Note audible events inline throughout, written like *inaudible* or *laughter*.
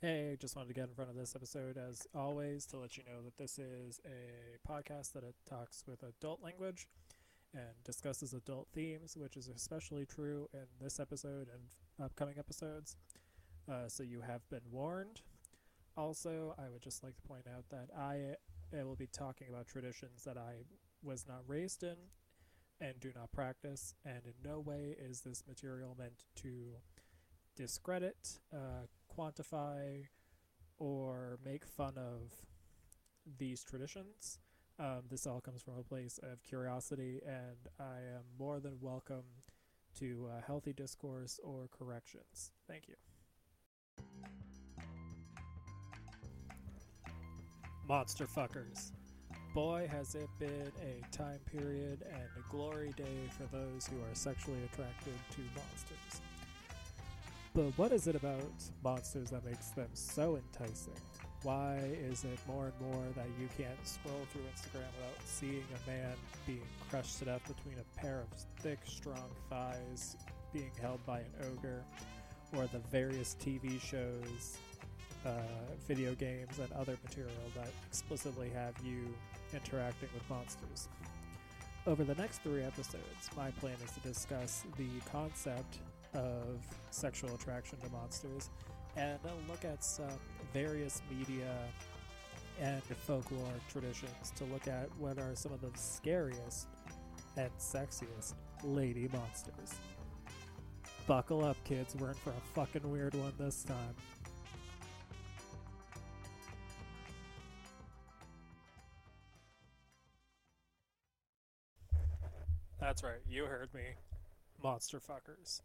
Hey, just wanted to get in front of this episode as always to let you know that this is a podcast that talks with adult language and discusses adult themes, which is especially true in this episode and upcoming episodes. Uh, so you have been warned. Also, I would just like to point out that I, I will be talking about traditions that I was not raised in and do not practice, and in no way is this material meant to discredit, uh, quantify, or make fun of these traditions. Um, this all comes from a place of curiosity, and I am more than welcome to uh, healthy discourse or corrections. Thank you. Monster fuckers. Boy, has it been a time period and a glory day for those who are sexually attracted to monsters. But what is it about monsters that makes them so enticing? Why is it more and more that you can't scroll through Instagram without seeing a man being crushed to death between a pair of thick, strong thighs being held by an ogre, or the various TV shows, uh, video games, and other material that explicitly have you interacting with monsters? Over the next three episodes, my plan is to discuss the concept of sexual attraction to monsters and look at some various media and folklore traditions to look at what are some of the scariest and sexiest lady monsters. Buckle up, kids. We're in for a fucking weird one this time. That's right, you heard me. Monster fuckers.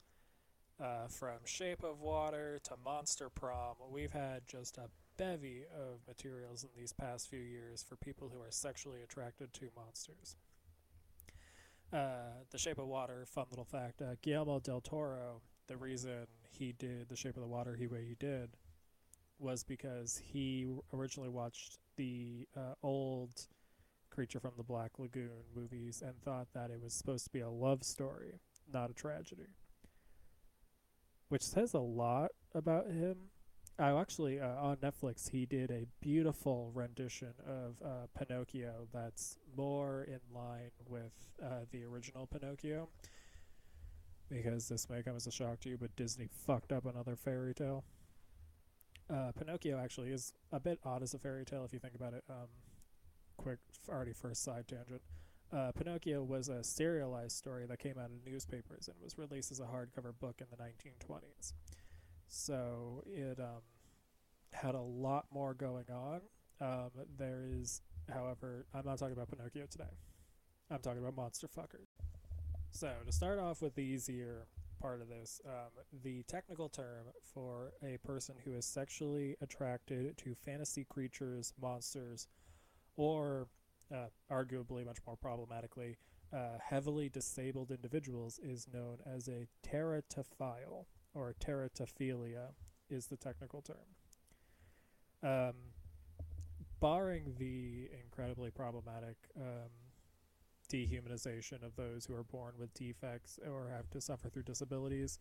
Uh, from Shape of Water to Monster Prom, we've had just a bevy of materials in these past few years for people who are sexually attracted to monsters. Uh, the Shape of Water, fun little fact uh, Guillermo del Toro, the reason he did The Shape of the Water the way he did was because he originally watched the uh, old Creature from the Black Lagoon movies and thought that it was supposed to be a love story, not a tragedy which says a lot about him. Oh, actually, uh, on Netflix, he did a beautiful rendition of uh, Pinocchio that's more in line with uh, the original Pinocchio. Because this may come as a shock to you, but Disney fucked up another fairy tale. Uh, Pinocchio actually is a bit odd as a fairy tale if you think about it. Um, quick, already first side tangent uh, Pinocchio was a serialized story that came out in newspapers and was released as a hardcover book in the 1920s. So it um, had a lot more going on. Um, there is, however, I'm not talking about Pinocchio today. I'm talking about monster fuckers. So to start off with the easier part of this, um, the technical term for a person who is sexually attracted to fantasy creatures, monsters, or uh, arguably much more problematically, uh, heavily disabled individuals is known as a teratophile, or teratophilia is the technical term. Um, barring the incredibly problematic um, dehumanization of those who are born with defects or have to suffer through disabilities,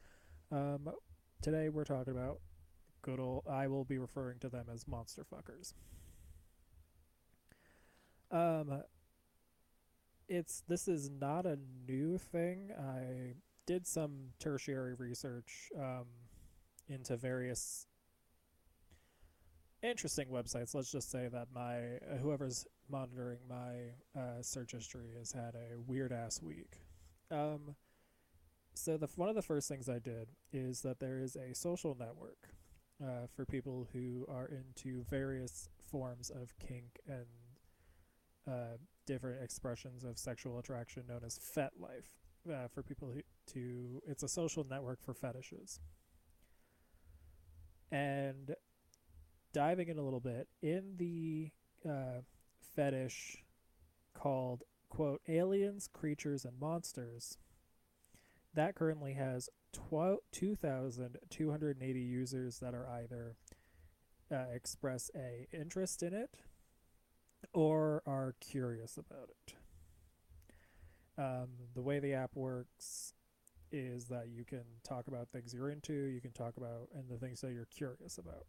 um, today we're talking about good old, I will be referring to them as monster fuckers. Um, it's this is not a new thing. I did some tertiary research um, into various interesting websites. Let's just say that my uh, whoever's monitoring my uh, search history has had a weird ass week. Um, so the one of the first things I did is that there is a social network uh, for people who are into various forms of kink and uh, different expressions of sexual attraction known as FetLife. Uh, for people who, to, it's a social network for fetishes. And diving in a little bit, in the uh, fetish called, quote, Aliens, Creatures, and Monsters, that currently has 2,280 users that are either uh, express a interest in it or are curious about it. Um, the way the app works is that you can talk about things you're into, you can talk about, and the things that you're curious about.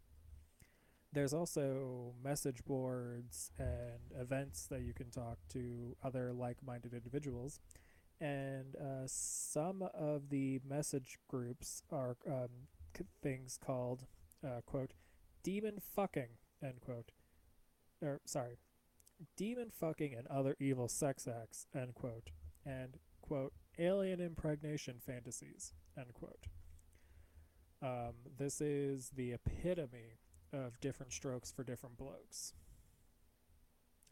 there's also message boards and events that you can talk to other like-minded individuals and uh, some of the message groups are um, c- things called uh, quote demon fucking end quote or sorry demon fucking and other evil sex acts end quote and quote alien impregnation fantasies end quote um, this is the epitome of different strokes for different blokes.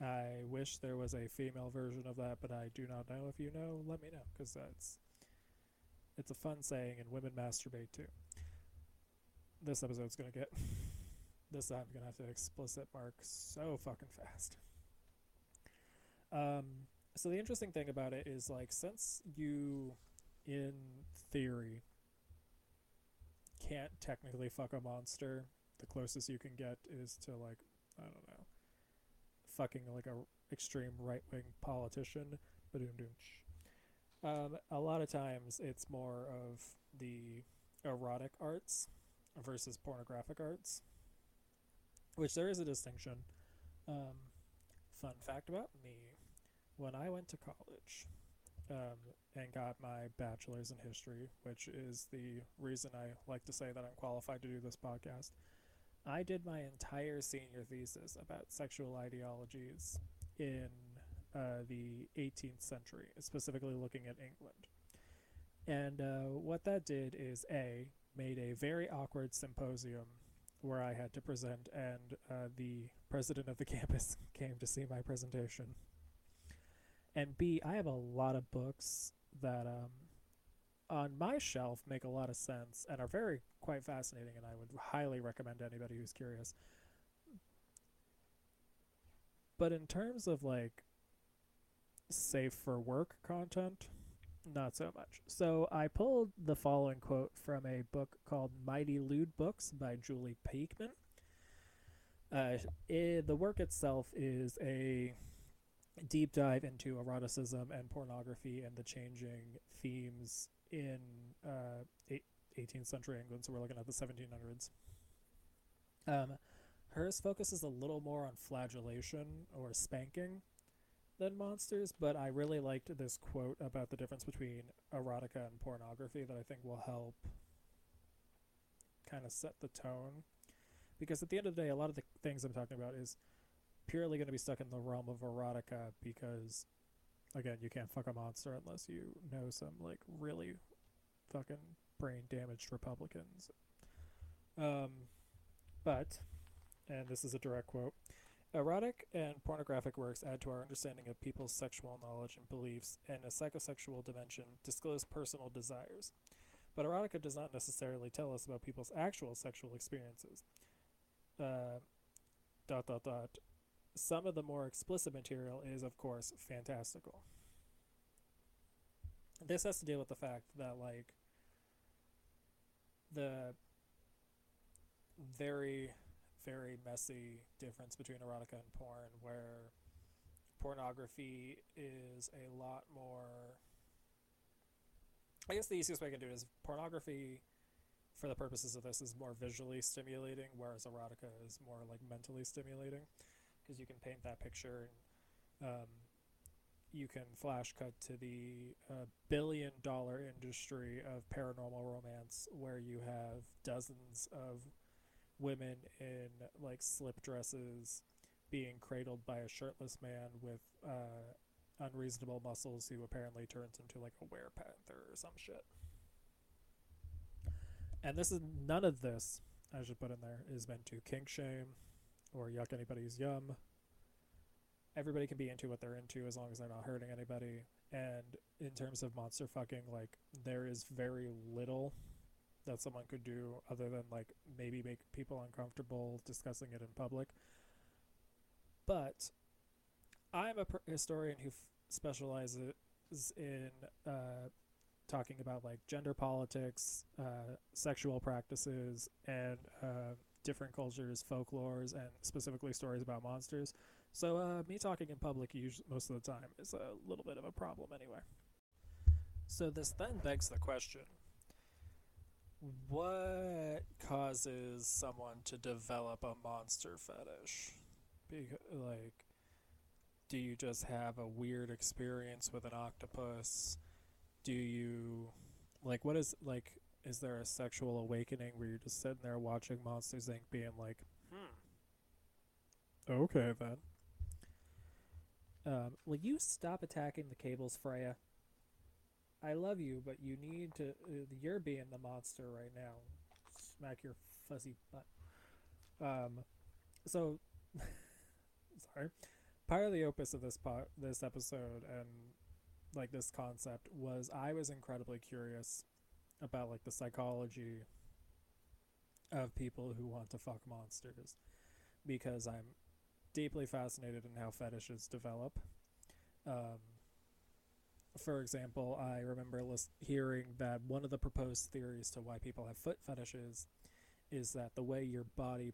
I wish there was a female version of that, but I do not know. If you know, let me know, because that's it's a fun saying, and women masturbate too. This episode's gonna get *laughs* this time gonna have to explicit mark so fucking fast. Um, so the interesting thing about it is like since you, in theory, can't technically fuck a monster the closest you can get is to like I don't know, fucking like a extreme right wing politician. Um, a lot of times it's more of the erotic arts versus pornographic arts, which there is a distinction. Um, fun fact about me: when I went to college um, and got my bachelor's in history, which is the reason I like to say that I'm qualified to do this podcast. I did my entire senior thesis about sexual ideologies in uh, the 18th century, specifically looking at England. And uh, what that did is A, made a very awkward symposium where I had to present, and uh, the president of the *laughs* campus came to see my presentation. And B, I have a lot of books that um, on my shelf make a lot of sense and are very quite fascinating, and I would highly recommend to anybody who's curious. But in terms of like safe for work content, not so much. So I pulled the following quote from a book called Mighty Lewd Books by Julie Peakman. Uh, it, the work itself is a deep dive into eroticism and pornography and the changing themes in uh, 18th century England, so we're looking at the 1700s. Um, hers focuses a little more on flagellation or spanking than monsters, but I really liked this quote about the difference between erotica and pornography that I think will help kind of set the tone. Because at the end of the day, a lot of the things I'm talking about is purely going to be stuck in the realm of erotica because again, you can't fuck a monster unless you know some like really fucking brain damaged Republicans. Um, but, and this is a direct quote. Erotic and pornographic works add to our understanding of people's sexual knowledge and beliefs, and a psychosexual dimension disclose personal desires. But erotica does not necessarily tell us about people's actual sexual experiences. Uh, dot dot dot some of the more explicit material is, of course, fantastical. This has to deal with the fact that, like, the very, very messy difference between erotica and porn, where pornography is a lot more. I guess the easiest way I can do it is pornography, for the purposes of this, is more visually stimulating, whereas erotica is more like mentally stimulating because you can paint that picture and um, you can flash cut to the uh, billion dollar industry of paranormal romance where you have dozens of women in like slip dresses being cradled by a shirtless man with uh, unreasonable muscles who apparently turns into like a werepanther or some shit. And this is none of this, I should put in there, is meant to kink shame or yuck anybody's yum. Everybody can be into what they're into as long as they're not hurting anybody. And in terms of monster fucking, like there is very little that someone could do other than like maybe make people uncomfortable discussing it in public. But I'm a historian who f- specializes in uh, talking about like gender politics, uh, sexual practices, and uh, different cultures, folklores, and specifically stories about monsters. So uh, me talking in public usually, most of the time is a little bit of a problem anyway. So this then begs the question: what causes someone to develop a monster fetish? Because, like, do you just have a weird experience with an octopus? Do you, like, what is, like, is there a sexual awakening where you're just sitting there watching Monsters Inc. being like, hmm, okay then. Um, will you stop attacking the cables, Freya? I love you, but you need to. Uh, you're being the monster right now. Smack your fuzzy butt. Um, so *laughs* sorry. Part of the opus of this po- this episode and like this concept was I was incredibly curious about like the psychology of people who want to fuck monsters because I'm deeply fascinated in how fetishes develop. Um, for example, I remember list- hearing that one of the proposed theories to why people have foot fetishes is that the way your body,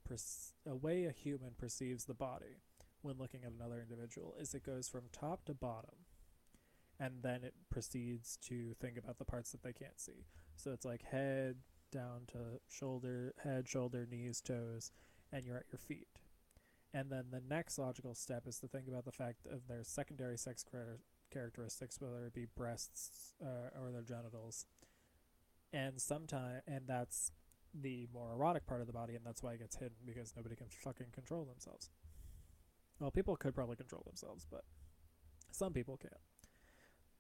a way a human perceives the body when looking at another individual, is it goes from top to bottom, and then it proceeds to think about the parts that they can't see. So it's like head down to shoulder, head, shoulder, knees, toes, and you're at your feet. And then the next logical step is to think about the fact of their secondary sex characteristics, whether it be breasts uh, or their genitals. And sometime, and that's the more erotic part of the body, and that's why it gets hidden because nobody can fucking control themselves. Well, people could probably control themselves, but some people can't.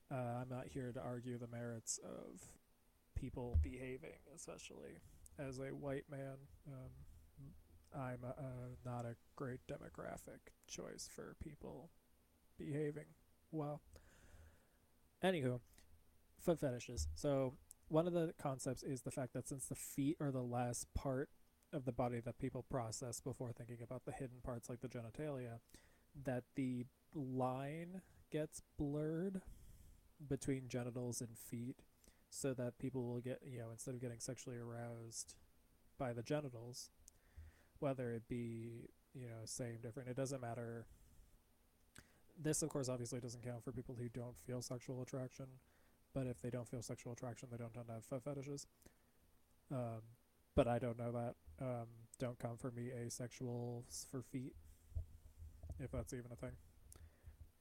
Uh, I'm not here to argue the merits of people behaving, especially as a white man. Um, I'm uh, not a great demographic choice for people behaving well. Anywho, foot fetishes. So one of the concepts is the fact that since the feet are the last part of the body that people process before thinking about the hidden parts like the genitalia, that the line gets blurred between genitals and feet so that people will get, you know, instead of getting sexually aroused by the genitals, whether it be, you know, same, different, it doesn't matter. This, of course, obviously doesn't count for people who don't feel sexual attraction, but if they don't feel sexual attraction, they don't tend to have foot fetishes. Um, but I don't know that. Um, don't come for me asexuals for feet, if that's even a thing.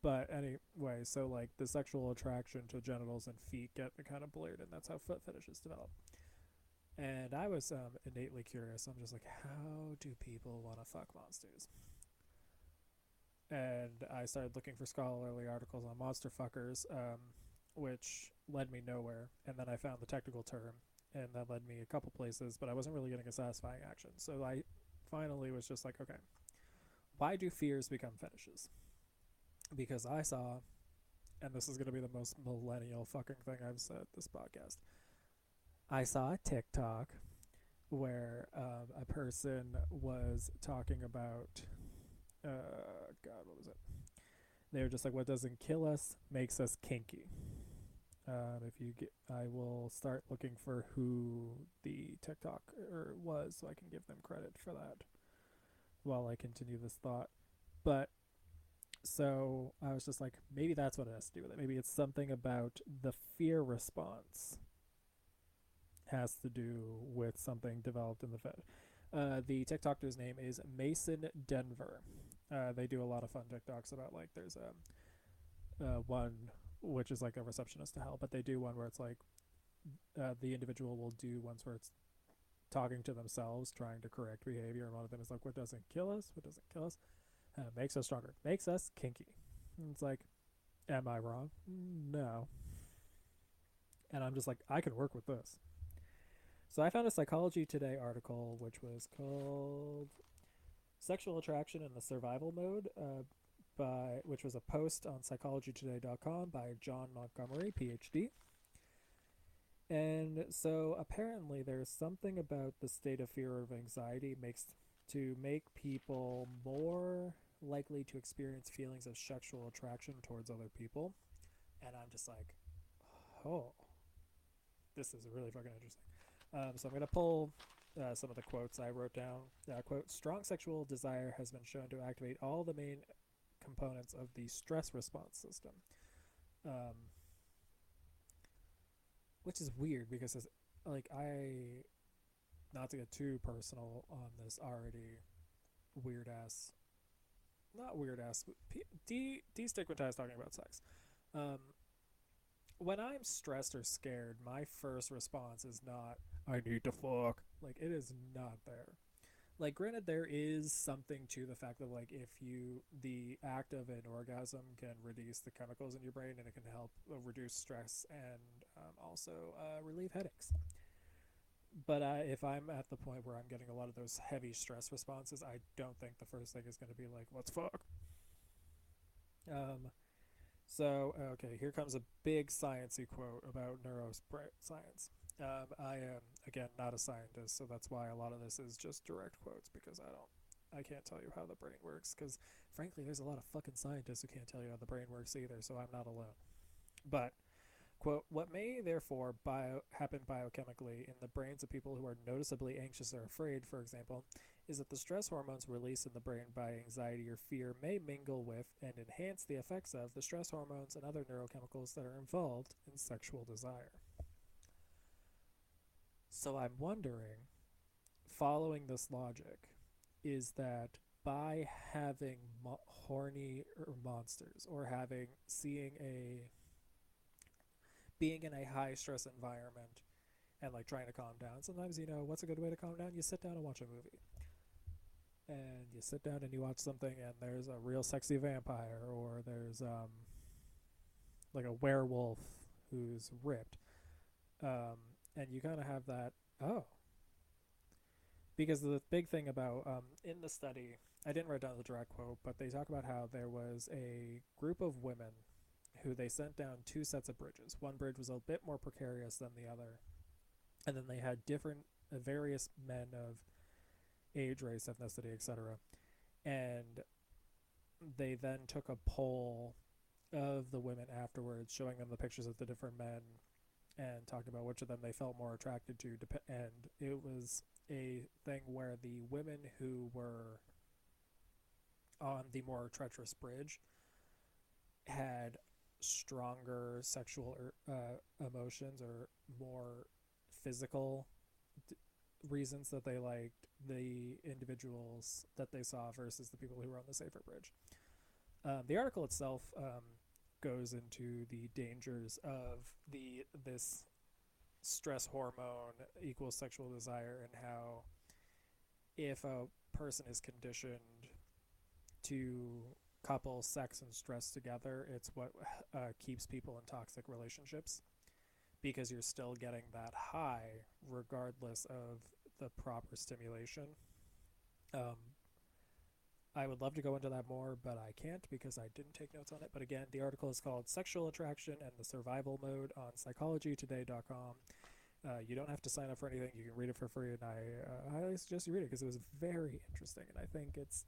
But anyway, so like the sexual attraction to genitals and feet get kind of blurred, and that's how foot fetishes develop. And I was um, innately curious. I'm just like, how do people want to fuck monsters? And I started looking for scholarly articles on monster fuckers, um, which led me nowhere. And then I found the technical term, and that led me a couple places, but I wasn't really getting a satisfying action. So I finally was just like, okay, why do fears become fetishes? Because I saw, and this is going to be the most millennial fucking thing I've said this podcast. I saw a TikTok where um, a person was talking about, uh, God, what was it? They were just like, "What doesn't kill us makes us kinky." Um, if you get, I will start looking for who the TikTok er was, so I can give them credit for that while I continue this thought. But so I was just like, maybe that's what it has to do with it. Maybe it's something about the fear response has to do with something developed in the Fed. Uh, the TikToker's name is Mason Denver. Uh, they do a lot of fun TikToks about like there's a uh, one which is like a receptionist to hell, but they do one where it's like uh, the individual will do ones where it's talking to themselves, trying to correct behavior, and one of them is like, "What doesn't kill us? What doesn't kill us? Uh, makes us stronger. Makes us kinky." It's like, am I wrong? No. And I'm just like, I can work with this. So I found a Psychology Today article which was called "Sexual Attraction in the Survival Mode." Uh, by which was a post on psychologytoday.com by John Montgomery, PhD. And so apparently there's something about the state of fear or of anxiety makes to make people more likely to experience feelings of sexual attraction towards other people. And I'm just like, oh, this is really fucking interesting. Um, so I'm going to pull uh, some of the quotes I wrote down. Uh, quote, strong sexual desire has been shown to activate all the main components of the stress response system. Um, which is weird because, as, like, I not to get too personal on this already weird ass, not weird ass, de- destigmatize talking about sex. Um, when I'm stressed or scared, my first response is not, I need to fuck. Like, it is not there. Like, granted, there is something to the fact that, like, if you, the act of an orgasm can reduce the chemicals in your brain and it can help uh, reduce stress and um, also uh, relieve headaches. But I, if I'm at the point where I'm getting a lot of those heavy stress responses, I don't think the first thing is going to be like, let's fuck. Um, so, okay, here comes a big sciencey quote about neuroscience. Um, I am again not a scientist, so that's why a lot of this is just direct quotes because I don't, I can't tell you how the brain works. Because frankly, there's a lot of fucking scientists who can't tell you how the brain works either. So I'm not alone. But quote, what may therefore bio happen biochemically in the brains of people who are noticeably anxious or afraid, for example, is that the stress hormones released in the brain by anxiety or fear may mingle with and enhance the effects of the stress hormones and other neurochemicals that are involved in sexual desire. So I'm wondering, following this logic, is that by having mo- horny er, monsters or having seeing a being in a high stress environment and like trying to calm down. Sometimes you know what's a good way to calm down? You sit down and watch a movie. And you sit down and you watch something and there's a real sexy vampire or there's um like a werewolf who's ripped. Um and you kind of have that oh because the big thing about um, in the study i didn't write down the direct quote but they talk about how there was a group of women who they sent down two sets of bridges one bridge was a bit more precarious than the other and then they had different uh, various men of age race ethnicity etc and they then took a poll of the women afterwards showing them the pictures of the different men and talking about which of them they felt more attracted to. And it was a thing where the women who were on the more treacherous bridge had stronger sexual er, uh, emotions or more physical d- reasons that they liked the individuals that they saw versus the people who were on the safer bridge. Um, the article itself um, goes into the dangers of the this stress hormone equals sexual desire and how if a person is conditioned to couple sex and stress together it's what uh, keeps people in toxic relationships because you're still getting that high regardless of the proper stimulation um, I would love to go into that more, but I can't because I didn't take notes on it. But again, the article is called Sexual Attraction and the Survival Mode on psychologytoday.com. Uh, you don't have to sign up for anything. You can read it for free, and I uh, highly suggest you read it because it was very interesting. And I think it's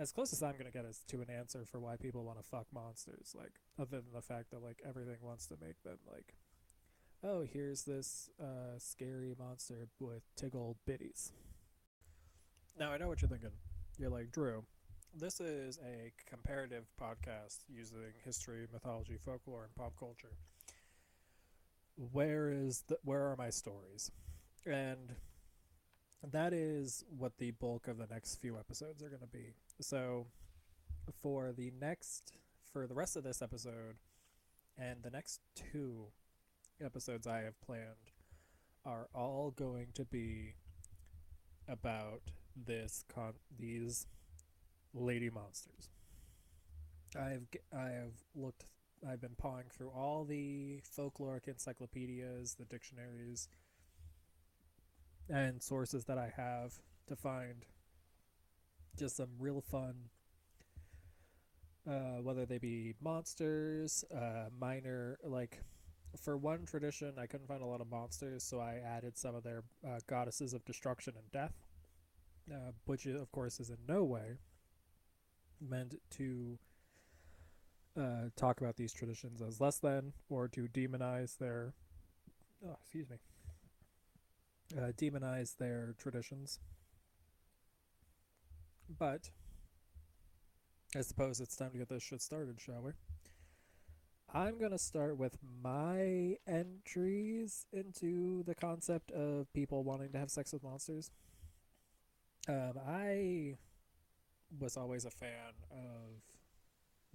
as close as I'm to get as to an answer for why people want to fuck monsters. Like, other than the fact that, like, everything wants to make them, like, oh, here's this uh, scary monster with tiggle bitties. Now, I know what you're thinking you're like, Drew, this is a comparative podcast using history, mythology, folklore, and pop culture. Where is the where are my stories? And that is what the bulk of the next few episodes are going to be. So for the next for the rest of this episode and the next two episodes I have planned are all going to be about this con these lady monsters. I've I have looked I've been pawing through all the folkloric encyclopedias, the dictionaries and sources that I have to find just some real fun uh, whether they be monsters, uh, minor like for one tradition I couldn't find a lot of monsters, so I added some of their uh, goddesses of destruction and death uh, which of course is in no way meant to uh, talk about these traditions as less than or to demonize their oh excuse me uh, demonize their traditions but I suppose it's time to get this shit started, shall we? I'm going to start with my entries into the concept of people wanting to have sex with monsters. Um, I was always a fan of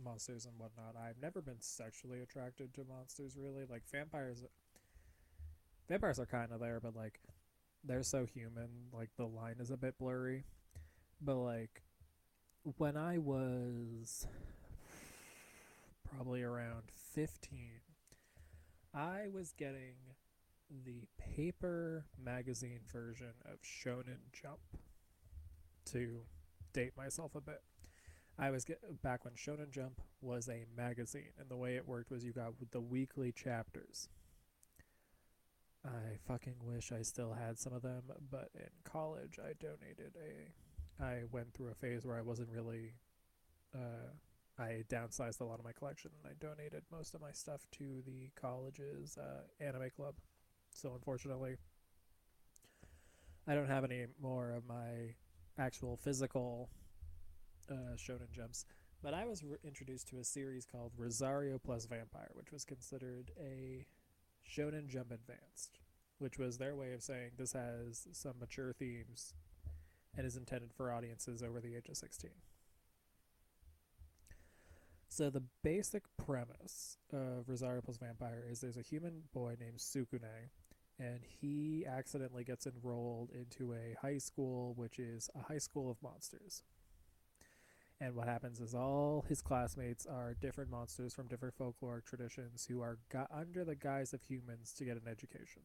monsters and whatnot. I've never been sexually attracted to monsters, really. Like, vampires. Vampires are kind of there, but, like, they're so human. Like, the line is a bit blurry. But, like, when I was probably around 15, I was getting the paper magazine version of Shonen Jump to date myself a bit. I was get, back when Shonen Jump was a magazine, and the way it worked was you got the weekly chapters. I fucking wish I still had some of them, but in college I donated a. I went through a phase where I wasn't really uh, I downsized a lot of my collection and I donated most of my stuff to the college's uh, anime club. So unfortunately, I don't have any more of my actual physical uh, Shonen Jumps. But I was re- introduced to a series called Rosario plus Vampire, which was considered a Shonen Jump Advanced, which was their way of saying this has some mature themes and is intended for audiences over the age of 16. So the basic premise of Rosario plus Vampire is there's a human boy named Tsukune, and he accidentally gets enrolled into a high school, which is a high school of monsters. And what happens is all his classmates are different monsters from different folkloric traditions who are got under the guise of humans to get an education.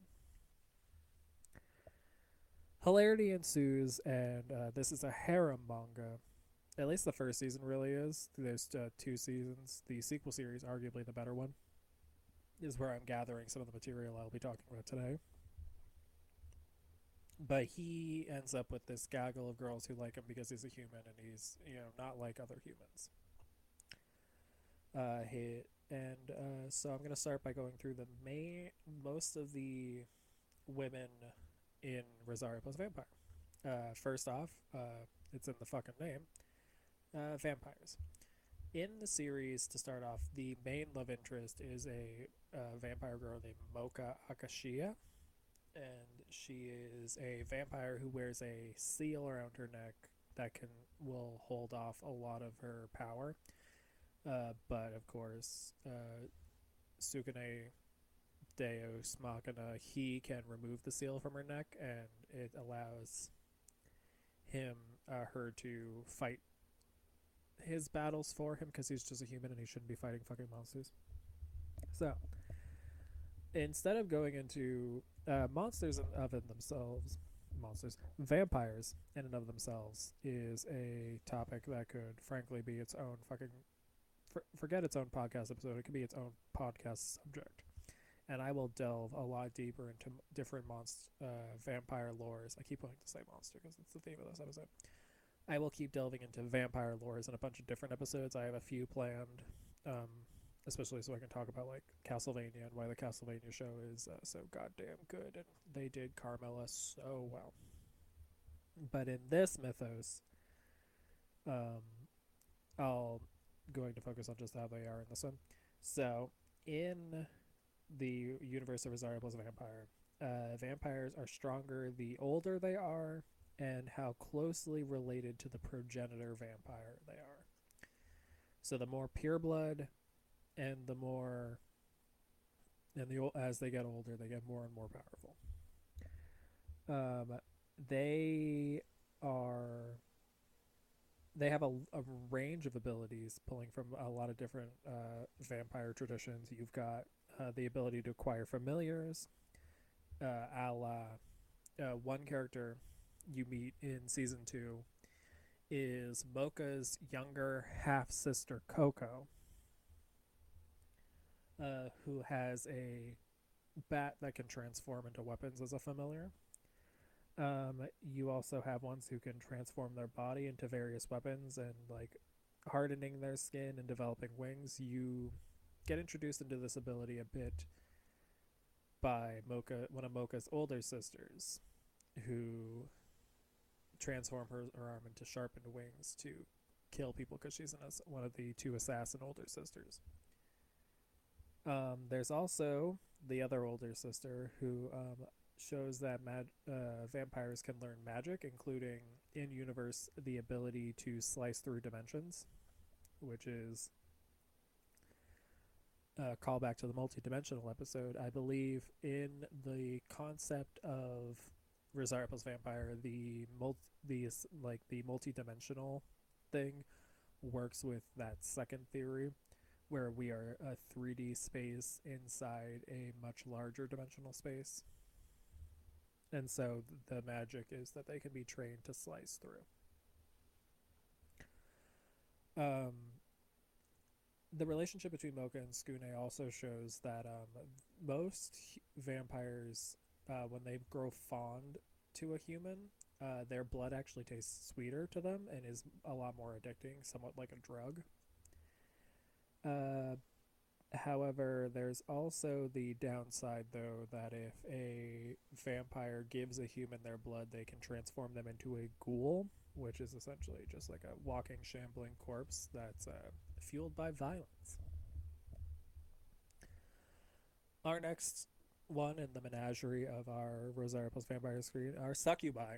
Hilarity ensues, and uh, this is a harem manga at least the first season really is. There's uh, two seasons. The sequel series, arguably the better one, is where I'm gathering some of the material I'll be talking about today. But he ends up with this gaggle of girls who like him because he's a human and he's, you know, not like other humans. Uh, he, and uh, so I'm to start by going through the main, most of the women in Rosario plus Vampire. Uh, first off, uh, it's in the fucking name uh, vampires. In the series, to start off, the main love interest is a uh, vampire girl named Moka Akashiya, and she is a vampire who wears a seal around her neck that can will hold off a lot of her power. Uh, but of course, uh, Tsukune Deus Machina, he can remove the seal from her neck, and it allows him, uh, her to fight his battles for him because he's just a human and he shouldn't be fighting fucking monsters. So, instead of going into uh, monsters of in themselves, monsters, vampires in and of themselves is a topic that could frankly be its own fucking. For, forget its own podcast episode. It could be its own podcast subject, and I will delve a lot deeper into different monster, uh, vampire lores. I keep wanting to say monster because it's the theme of this episode. I will keep delving into vampire lores in a bunch of different episodes. I have a few planned, um, especially so I can talk about like Castlevania and why the Castlevania show is uh, so goddamn good, and they did Carmilla so well. But in this mythos, um, I'll going to focus on just how they are in this one. So in the universe of Rosario plus Vampire, uh, vampires are stronger the older they are and how closely related to the progenitor vampire they are. So the more pure blood and the more and the as they get older they get more and more powerful. Um, they are they have a, a range of abilities pulling from a lot of different uh, vampire traditions. You've got uh, the ability to acquire familiars, uh, a la uh, one character you meet in season two is Moka's younger half sister Coco, uh, who has a bat that can transform into weapons as a familiar. Um, you also have ones who can transform their body into various weapons and like hardening their skin and developing wings. You get introduced into this ability a bit by Moka, one of Moka's older sisters, who transform her, her arm into sharpened wings to kill people because she's an, one of the two assassin older sisters. Um, there's also the other older sister who um, shows that uh, vampires can learn magic, including in universe the ability to slice through dimensions, which is a callback to the multi-dimensional episode. I believe in the concept of Rosario plus Vampire, the multi, the like the multi-dimensional thing works with that second theory where we are a 3D space inside a much larger dimensional space. And so the magic is that they can be trained to slice through. Um, the relationship between Moka and Tsukune also shows that um, most vampires, uh, when they grow fond to a human, uh, their blood actually tastes sweeter to them and is a lot more addicting, somewhat like a drug. Uh, however, there's also the downside, though, that if a vampire gives a human their blood, they can transform them into a ghoul, which is essentially just like a walking, shambling corpse that's uh, fueled by violence. Our next one in the menagerie of our Rosario plus Vampire screen are succubi.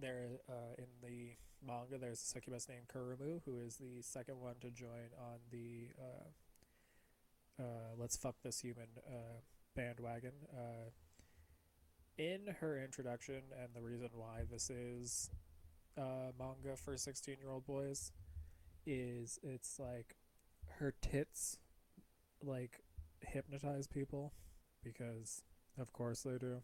There, uh, in the manga, there's a succubus named Kurumu, who is the second one to join on the uh, uh, "Let's fuck this human" uh, bandwagon. Uh, in her introduction, and the reason why this is uh, manga for 16-year-old boys is it's like her tits like hypnotize people because of course they do.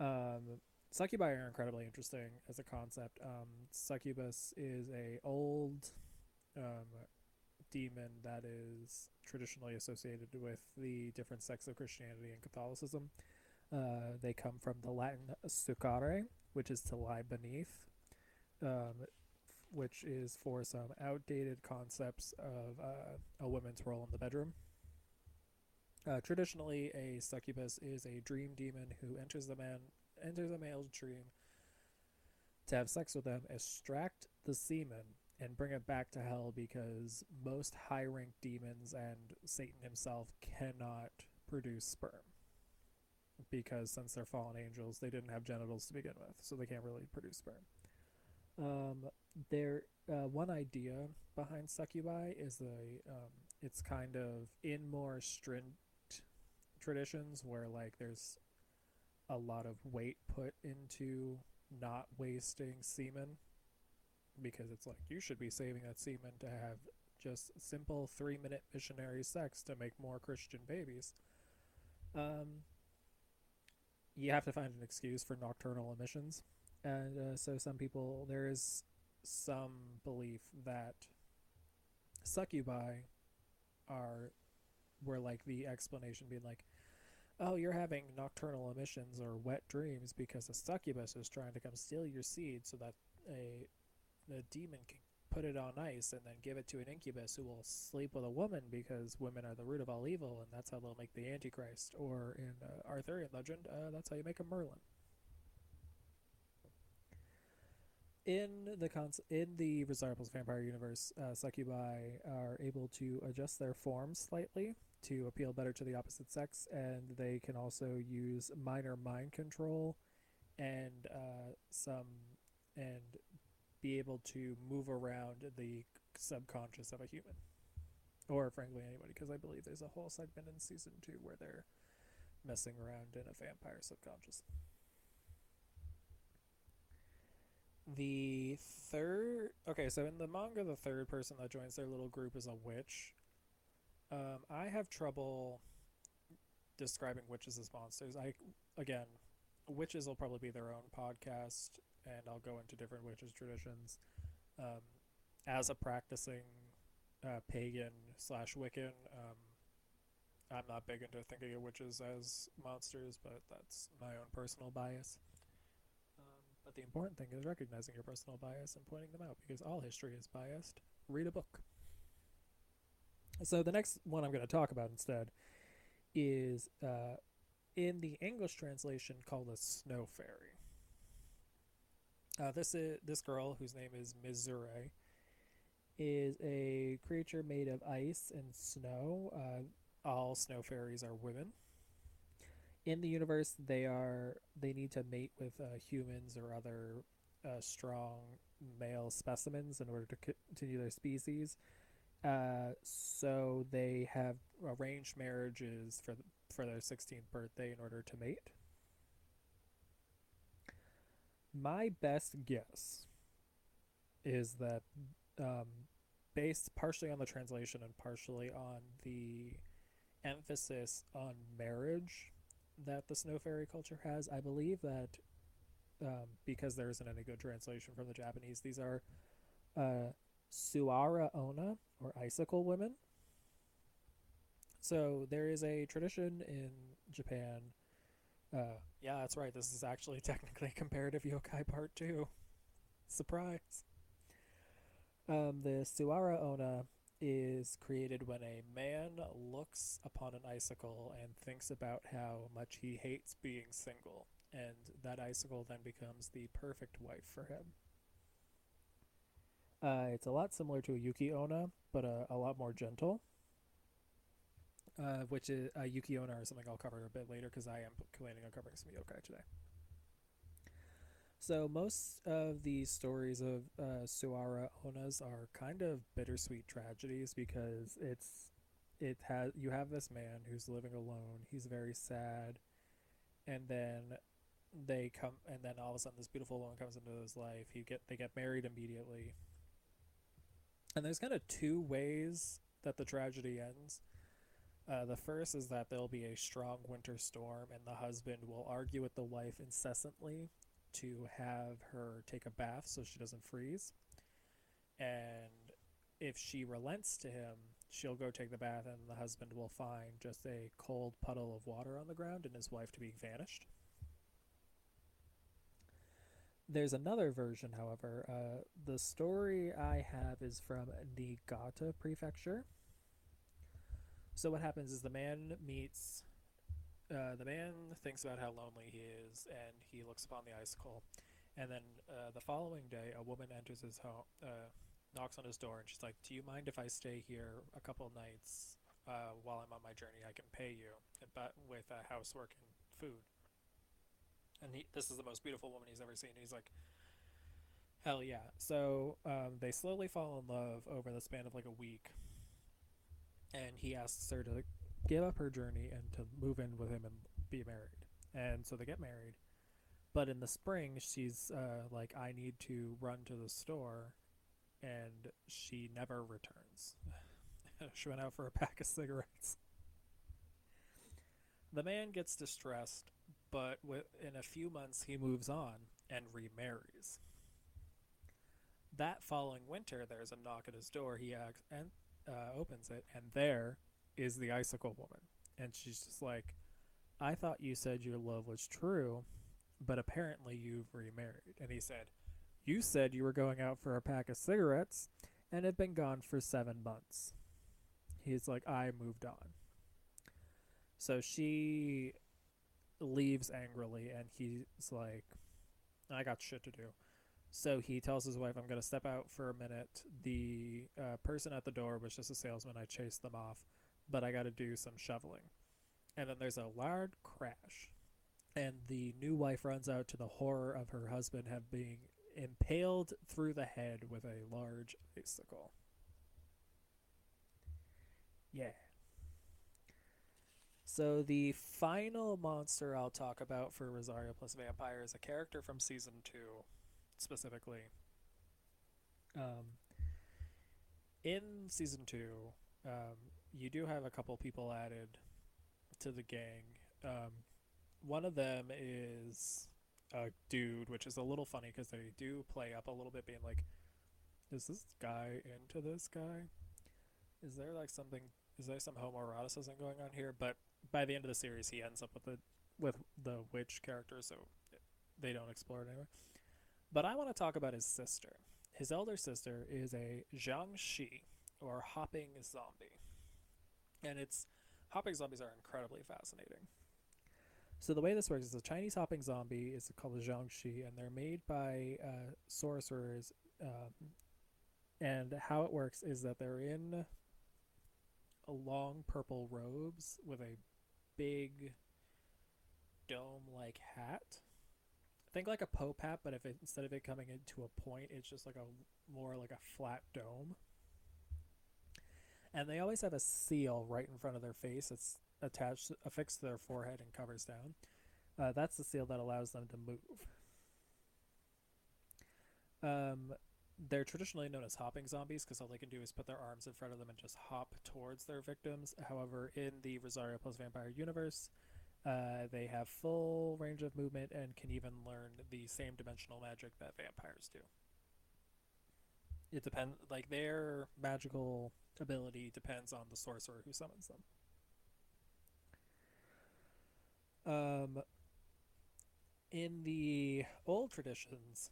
Um, succubi are incredibly interesting as a concept. Um, succubus is a old um, demon that is traditionally associated with the different sects of Christianity and Catholicism. Uh, they come from the Latin succare, which is to lie beneath, um, which is for some outdated concepts of uh, a woman's role in the bedroom. Uh, traditionally, a succubus is a dream demon who enters the man enters the male's dream to have sex with them, extract the semen, and bring it back to hell because most high ranked demons and Satan himself cannot produce sperm. Because since they're fallen angels, they didn't have genitals to begin with, so they can't really produce sperm. Um, there, uh, one idea behind succubi is the um, it's kind of in more strict traditions where like there's a lot of weight put into not wasting semen because it's like you should be saving that semen to have just simple three minute missionary sex to make more Christian babies. Um, you have to find an excuse for nocturnal emissions. And uh, so, some people, there is some belief that succubi are, were like the explanation being like, oh, you're having nocturnal emissions or wet dreams because a succubus is trying to come steal your seed so that a, a demon can put it on ice and then give it to an incubus who will sleep with a woman because women are the root of all evil and that's how they'll make the Antichrist. Or in uh, Arthurian legend, uh, that's how you make a Merlin. In the cons- in the Rosario Vampire universe, uh, succubi are able to adjust their form slightly to appeal better to the opposite sex, and they can also use minor mind control and uh, some and be able to move around the subconscious of a human, or frankly anybody, because I believe there's a whole segment in season two where they're messing around in a vampire subconscious. The third, okay, so in the manga, the third person that joins their little group is a witch, um, I have trouble describing witches as monsters. I again, witches will probably be their own podcast, and I'll go into different witches traditions. Um, as a practicing uh, pagan slash Wiccan, um, I'm not big into thinking of witches as monsters, but that's my own personal bias. Um, but the important thing is recognizing your personal bias and pointing them out because all history is biased. Read a book. So the next one I'm going to talk about instead is uh, in the English translation called a snow fairy. Uh, this is this girl whose name is Mizore is a creature made of ice and snow. Uh, all snow fairies are women. In the universe, they are they need to mate with uh, humans or other uh, strong male specimens in order to continue their species. Uh, so they have arranged marriages for the, for their 16th birthday in order to mate. My best guess is that um, based partially on the translation and partially on the emphasis on marriage that the snow fairy culture has, I believe that um, because there isn't any good translation from the Japanese, these are uh, Tsurara Onna, or icicle women. So there is a tradition in Japan. Uh, yeah, that's right. This is actually *laughs* technically comparative yokai part two. Surprise. Um, the Tsurara Onna is created when a man looks upon an icicle and thinks about how much he hates being single, and that icicle then becomes the perfect wife for him. Uh, it's a lot similar to a Yuki Onna, but a, a lot more gentle. Uh, which is a Yuki Onna or something I'll cover a bit later because I am planning on covering some yokai today. So most of the stories of uh, Tsurara Onnas are kind of bittersweet tragedies because it's it has you have this man who's living alone. He's very sad, and then they come, and then all of a sudden this beautiful woman comes into his life. He get they get married immediately, and there's kind of two ways that the tragedy ends. Uh, the first is that there'll be a strong winter storm, and the husband will argue with the wife incessantly to have her take a bath so she doesn't freeze. And if she relents to him, she'll go take the bath, and the husband will find just a cold puddle of water on the ground and his wife to be vanished. There's another version, however. Uh, the story I have is from Niigata Prefecture. So what happens is the man meets uh, the man thinks about how lonely he is, and he looks upon the icicle. And then uh, the following day, a woman enters his home, uh, knocks on his door, and she's like, "Do you mind if I stay here a couple nights uh, while I'm on my journey? I can pay you, but with housework and food." And he, this is the most beautiful woman he's ever seen. He's like, "Hell yeah!" So um, they slowly fall in love over the span of like a week, and he asks her to give up her journey and to move in with him and be married. And so they get married. But in the spring, she's uh, like, I need to run to the store. And she never returns. *laughs* she went out for a pack of cigarettes. The man gets distressed, but in a few months, he moves on and remarries. That following winter, there's a knock at his door. He acts and uh, opens it, and there is the icicle woman. And she's just like, I thought you said your love was true, but apparently you've remarried. And he said, You said you were going out for a pack of cigarettes and had been gone for seven months. He's like, I moved on. So she leaves angrily, and he's like, I got shit to do. So he tells his wife, I'm going to step out for a minute. The uh, person at the door was just a salesman. I chased them off but I got to do some shoveling. And then there's a loud crash, and the new wife runs out to the horror of her husband have being impaled through the head with a large icicle. Yeah. So the final monster I'll talk about for Rosario plus Vampire is a character from season two, specifically. Um, in season two, um, you do have a couple people added to the gang. Um, one of them is a dude, which is a little funny because they do play up a little bit, being like, "Is this guy into this guy? Is there like something? Is there some homoeroticism going on here?" But by the end of the series, he ends up with the with the witch character, so they don't explore it anymore. But I want to talk about his sister. His elder sister is a Jiangshi, or hopping zombie and it's hopping zombies are incredibly fascinating. So the way this works is a Chinese hopping zombie is called a Jiangshi, and they're made by uh, sorcerers um, And how it works is that they're in a long purple robes with a big dome like hat. I think like a Pope hat, but if it, instead of it coming into a point, it's just like a more like a flat dome. And they always have a seal right in front of their face. It's attached, affixed to their forehead, and covers down. Uh, that's the seal that allows them to move. Um, they're traditionally known as hopping zombies because all they can do is put their arms in front of them and just hop towards their victims. However, in the Rosario plus Vampire universe, uh, they have full range of movement and can even learn the same dimensional magic that vampires do. It depends, like their magical ability depends on the sorcerer who summons them. Um, in the old traditions,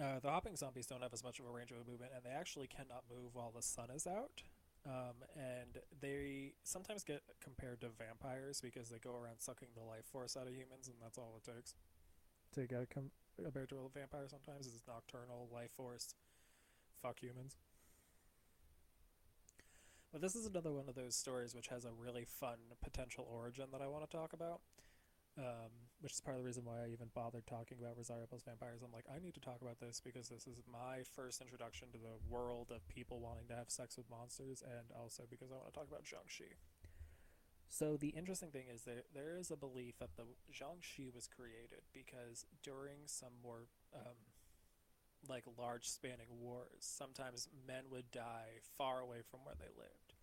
uh, the hopping zombies don't have as much of a range of movement, and they actually cannot move while the sun is out. Um, and they sometimes get compared to vampires because they go around sucking the life force out of humans, and that's all it takes to get com- compared to a vampire. Sometimes is nocturnal life force. Fuck humans. But this is another one of those stories which has a really fun potential origin that I want to talk about. Um, which is part of the reason why I even bothered talking about Rosario plus vampires. I'm like, I need to talk about this because this is my first introduction to the world of people wanting to have sex with monsters, and also because I want to talk about Jiangshi. So the interesting thing is that there is a belief that the Jiangshi was created because during some more um, like large spanning wars, sometimes men would die far away from where they lived.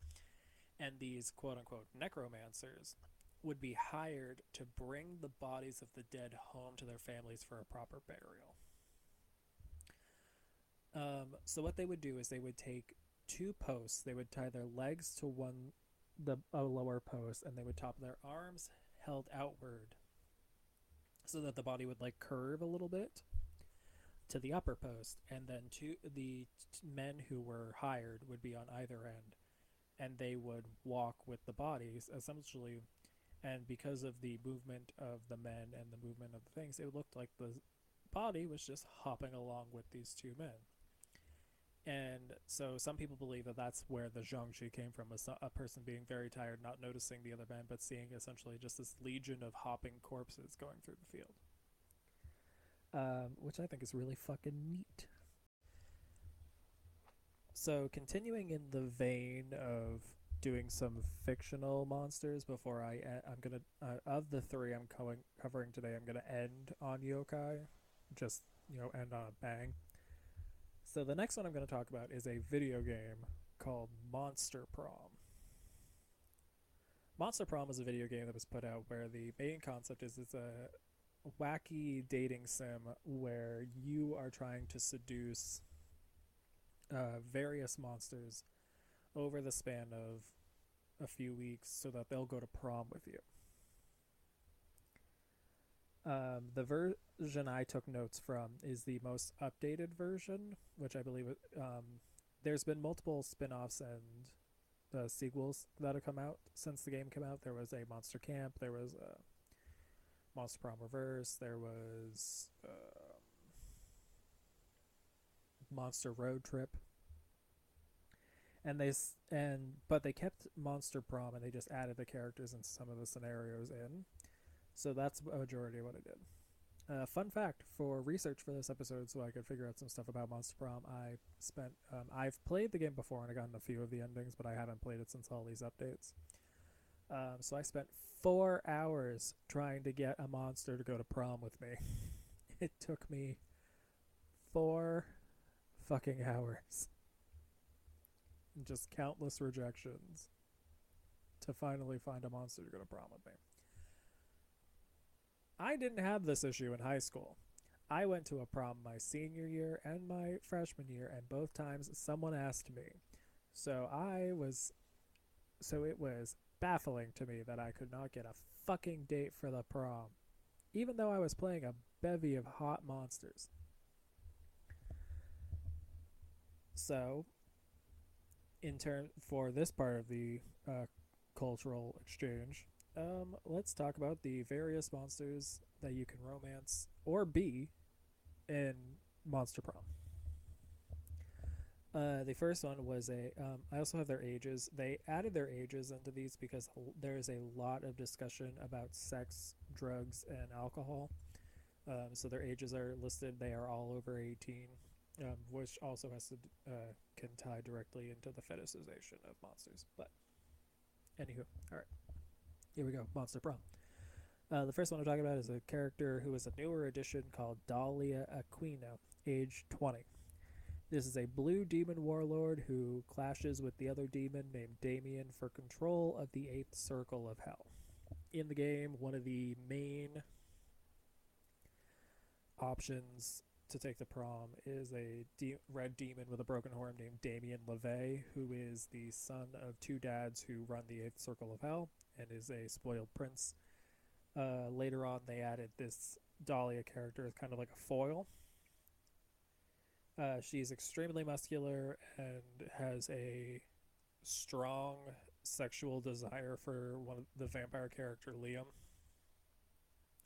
And these quote unquote necromancers would be hired to bring the bodies of the dead home to their families for a proper burial. Um, so what they would do is they would take two posts. They would tie their legs to one, the a lower post, and they would top their arms held outward, so that the body would like curve a little bit to the upper post, and then two the men who were hired would be on either end, and they would walk with the bodies essentially and because of the movement of the men and the movement of the things, it looked like the body was just hopping along with these two men. And so some people believe that that's where the Jiangshi came from, was a person being very tired, not noticing the other men, but seeing essentially just this legion of hopping corpses going through the field. Um, which I think is really fucking neat. So continuing in the vein of doing some fictional monsters before I I'm gonna uh, of the three I'm co- covering today I'm gonna end on yokai, just you know end on a bang. So the next one I'm gonna talk about is a video game called Monster Prom. Monster Prom is a video game that was put out where the main concept is it's a wacky dating sim where you are trying to seduce uh, various monsters over the span of a few weeks so that they'll go to prom with you. Um, the version I took notes from is the most updated version, which I believe um, there's been multiple spin offs and uh, sequels that have come out since the game came out. There was a Monster Camp, there was a Monster Prom Reverse, there was um, Monster Road Trip and they and but they kept Monster Prom and they just added the characters and some of the scenarios in. So that's a majority of what I did. Uh, fun fact for research for this episode, so I could figure out some stuff about Monster Prom. I spent um, I've played the game before and I gotten a few of the endings, but I haven't played it since all these updates. Um, so I spent four hours trying to get a monster to go to prom with me. *laughs* it took me four fucking hours just countless rejections to finally find a monster to go to prom with me. I didn't have this issue in high school. I went to a prom my senior year and my freshman year, and both times someone asked me. So I was. So it was baffling to me that I could not get a fucking date for the prom, even though I was playing a bevy of hot monsters. So in turn for this part of the uh, cultural exchange, um, let's talk about the various monsters that you can romance or be in Monster Prom. Uh, the first one was a. Um, I also have their ages. They added their ages into these because there is a lot of discussion about sex, drugs, and alcohol. Um, so their ages are listed. They are all over 18, um, which also has to uh, can tie directly into the fetishization of monsters. But anywho, all right, here we go. Monster Prom. Uh, the first one I'm talking about is a character who is a newer addition called Dahlia Aquino, age 20. This is a blue demon warlord who clashes with the other demon named Damien for control of the eighth circle of hell. In the game, one of the main options to take the prom is a de- red demon with a broken horn named Damien LaVey, who is the son of two dads who run the eighth circle of hell and is a spoiled prince. Uh, later on, they added this Dahlia character as kind of like a foil. Uh, she's extremely muscular and has a strong sexual desire for one of the vampire character Liam.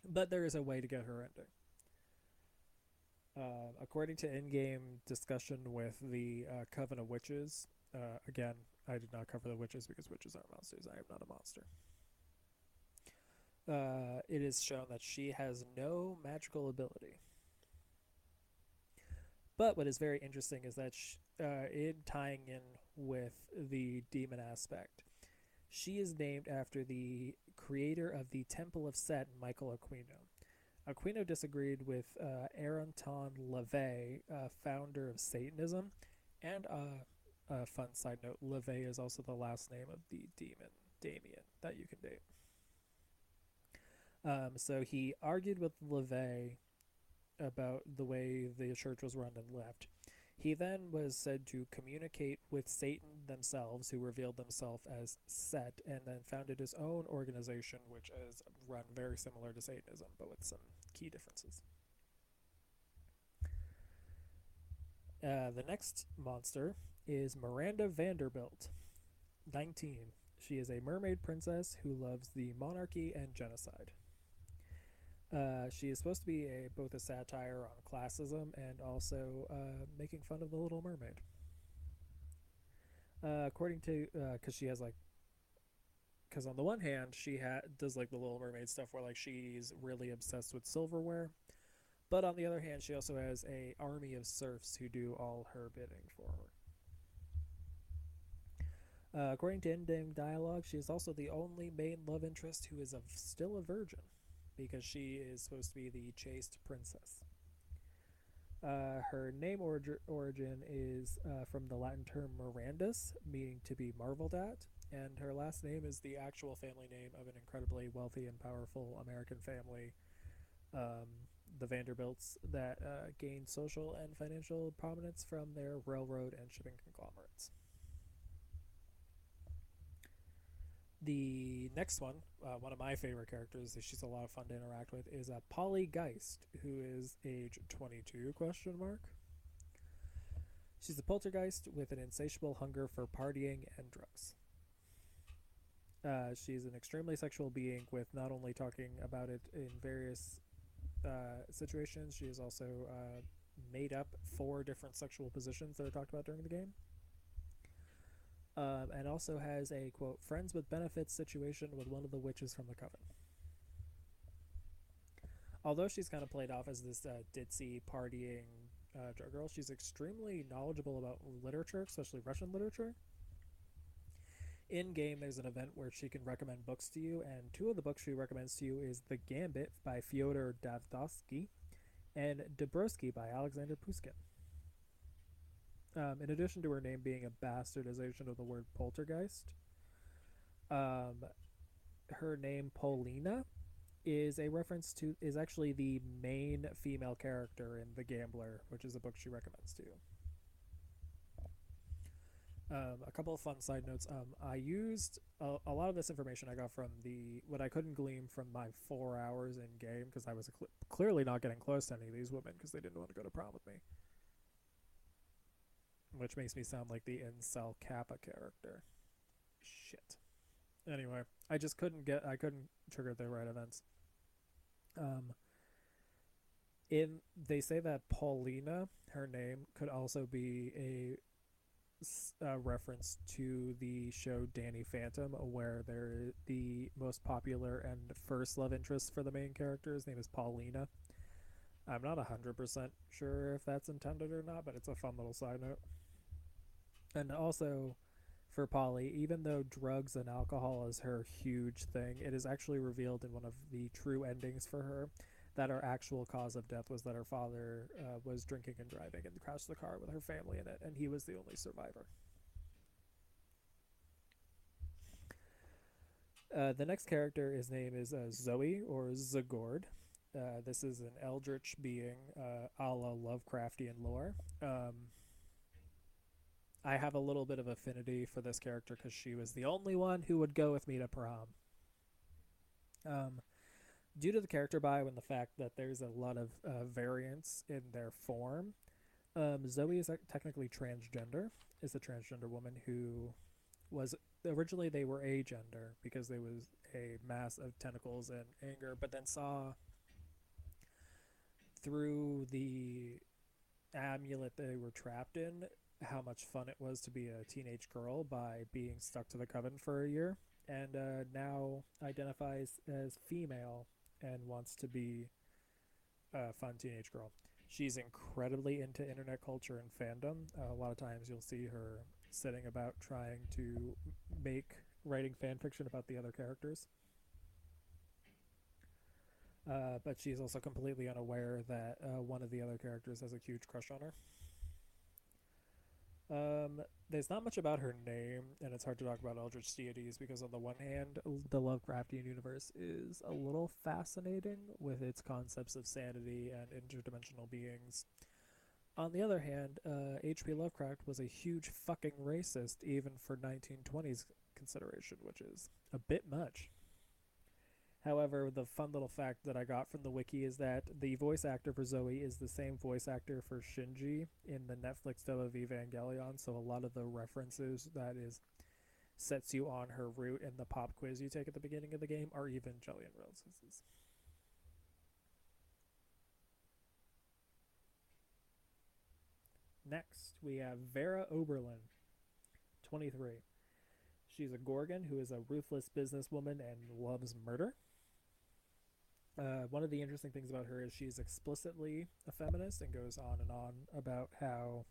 But there is a way to get her ending. Uh, according to in-game discussion with the uh, Coven of Witches, uh, again, I did not cover the witches because witches aren't monsters. I am not a monster. Uh, it is shown that she has no magical ability. But what is very interesting is that sh- uh, in tying in with the demon aspect, she is named after the creator of the Temple of Set, Michael Aquino. Aquino disagreed with uh, Aronton LaVey, uh, founder of Satanism, and uh, a fun side note: LaVey is also the last name of the demon Damien that you can date. Um, so he argued with LaVey about the way the church was run and left. He then was said to communicate with Satan themselves, who revealed themselves as Set, and then founded his own organization, which is run very similar to Satanism, but with some key differences. Uh, the next monster is Miranda Vanderbilt, 19. She is a mermaid princess who loves the monarchy and genocide. Uh, she is supposed to be a both a satire on classism and also uh, making fun of the Little Mermaid. Uh, according to, because she has like, because on the one hand she ha- does like the Little Mermaid stuff where like she's really obsessed with silverware, but on the other hand she also has a army of serfs who do all her bidding for her. Uh, according to in-game dialogue, she is also the only main love interest who is a, still a virgin because she is supposed to be the chaste princess. Uh, her name orgi- origin is uh, from the Latin term Mirandus, meaning to be marveled at, and her last name is the actual family name of an incredibly wealthy and powerful American family, um, the Vanderbilts, that uh, gained social and financial prominence from their railroad and shipping conglomerates. The next one, uh, one of my favorite characters, that she's a lot of fun to interact with, is a Polly Geist, who is age 22 question mark. She's a poltergeist with an insatiable hunger for partying and drugs. Uh, she's an extremely sexual being with not only talking about it in various uh, situations, she is also uh, made up four different sexual positions that are talked about during the game um, and also has a quote friends with benefits situation with one of the witches from the coven. Although she's kind of played off as this uh, ditzy partying uh, girl, she's extremely knowledgeable about literature, especially Russian literature. In game, there's an event where she can recommend books to you, and two of the books she recommends to you is The Gambler by Fyodor Dostoevsky and Dubrovsky by Alexander Pushkin. Um, in addition to her name being a bastardization of the word poltergeist, um, her name Paulina is a reference to is actually the main female character in The Gambler, which is a book she recommends to you. Um, a couple of fun side notes. Um, I used a, a, lot of this information I got from the what I couldn't glean from my four hours in game because I was cl- clearly not getting close to any of these women because they didn't want to go to prom with me which makes me sound like the incel Kappa character. Shit. Anyway, I just couldn't get I couldn't trigger the right events. Um in they say that Paulina, her name, could also be a reference to the show Danny Phantom, where they're the most popular and first love interest for the main character. His name is Paulina. I'm not 100% sure if that's intended or not, but it's a fun little side note. And also, for Polly, even though drugs and alcohol is her huge thing, it is actually revealed in one of the true endings for her that her actual cause of death was that her father uh, was drinking and driving and crashed the car with her family in it, and he was the only survivor. Uh, the next character, his name is uh, Zoe or Zagord. Uh, this is an eldritch being, uh, a la Lovecraftian lore. Um, I have a little bit of affinity for this character because she was the only one who would go with me to prom. Um, due to the character bio and the fact that there's a lot of uh, variance in their form, um, Zoe is technically transgender. Is a transgender woman who was originally they were agender because there was a mass of tentacles and anger, but then saw through the amulet they were trapped in how much fun it was to be a teenage girl by being stuck to the coven for a year and uh, now identifies as female and wants to be a fun teenage girl. She's incredibly into internet culture and fandom. Uh, a lot of times you'll see her sitting about trying to make writing fan fiction about the other characters. Uh, but she's also completely unaware that uh, one of the other characters has a huge crush on her. Um, there's not much about her name, and it's hard to talk about Eldritch deities because, on the one hand, the Lovecraftian universe is a little fascinating with its concepts of sanity and interdimensional beings. On the other hand, H.P. Uh, Lovecraft was a huge fucking racist, even for 1920s consideration, which is a bit much. However, the fun little fact that I got from the wiki is that the voice actor for Zoe is the same voice actor for Shinji in the Netflix dub of Evangelion, so a lot of the references that is sets you on her route in the pop quiz you take at the beginning of the game are Evangelion references. Next, we have Vera Oberlin, 23. She's a Gorgon who is a ruthless businesswoman and loves murder. Uh, one of the interesting things about her is she's explicitly a feminist and goes on and on about how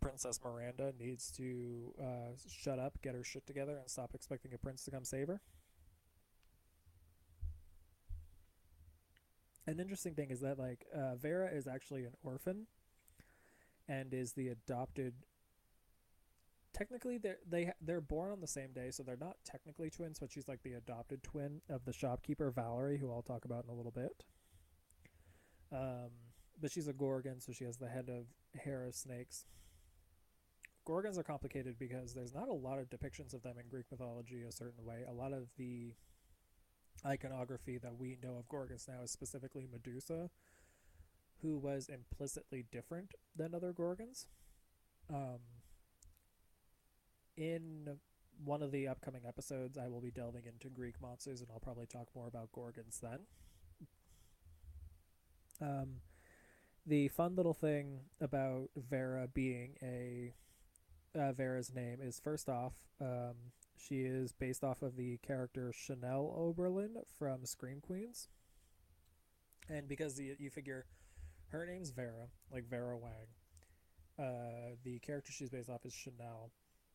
Princess Miranda needs to uh, shut up, get her shit together, and stop expecting a prince to come save her. An interesting thing is that like uh, Vera is actually an orphan, and is the adopted technically they're they they're born on the same day, so they're not technically twins, but she's like the adopted twin of the shopkeeper Valerie, who I'll talk about in a little bit. Um, but she's a gorgon, so she has the head of hair of snakes. Gorgons are complicated because there's not a lot of depictions of them in Greek mythology a certain way. A lot of the iconography that we know of Gorgons now is specifically Medusa, who was implicitly different than other Gorgons. Um, in one of the upcoming episodes, I will be delving into Greek monsters, and I'll probably talk more about Gorgons then. Um, the fun little thing about Vera being a uh, Vera's name is first off, um, she is based off of the character Chanel Oberlin from Scream Queens. And because the, you figure her name's Vera, like Vera Wang, uh, the character she's based off is Chanel.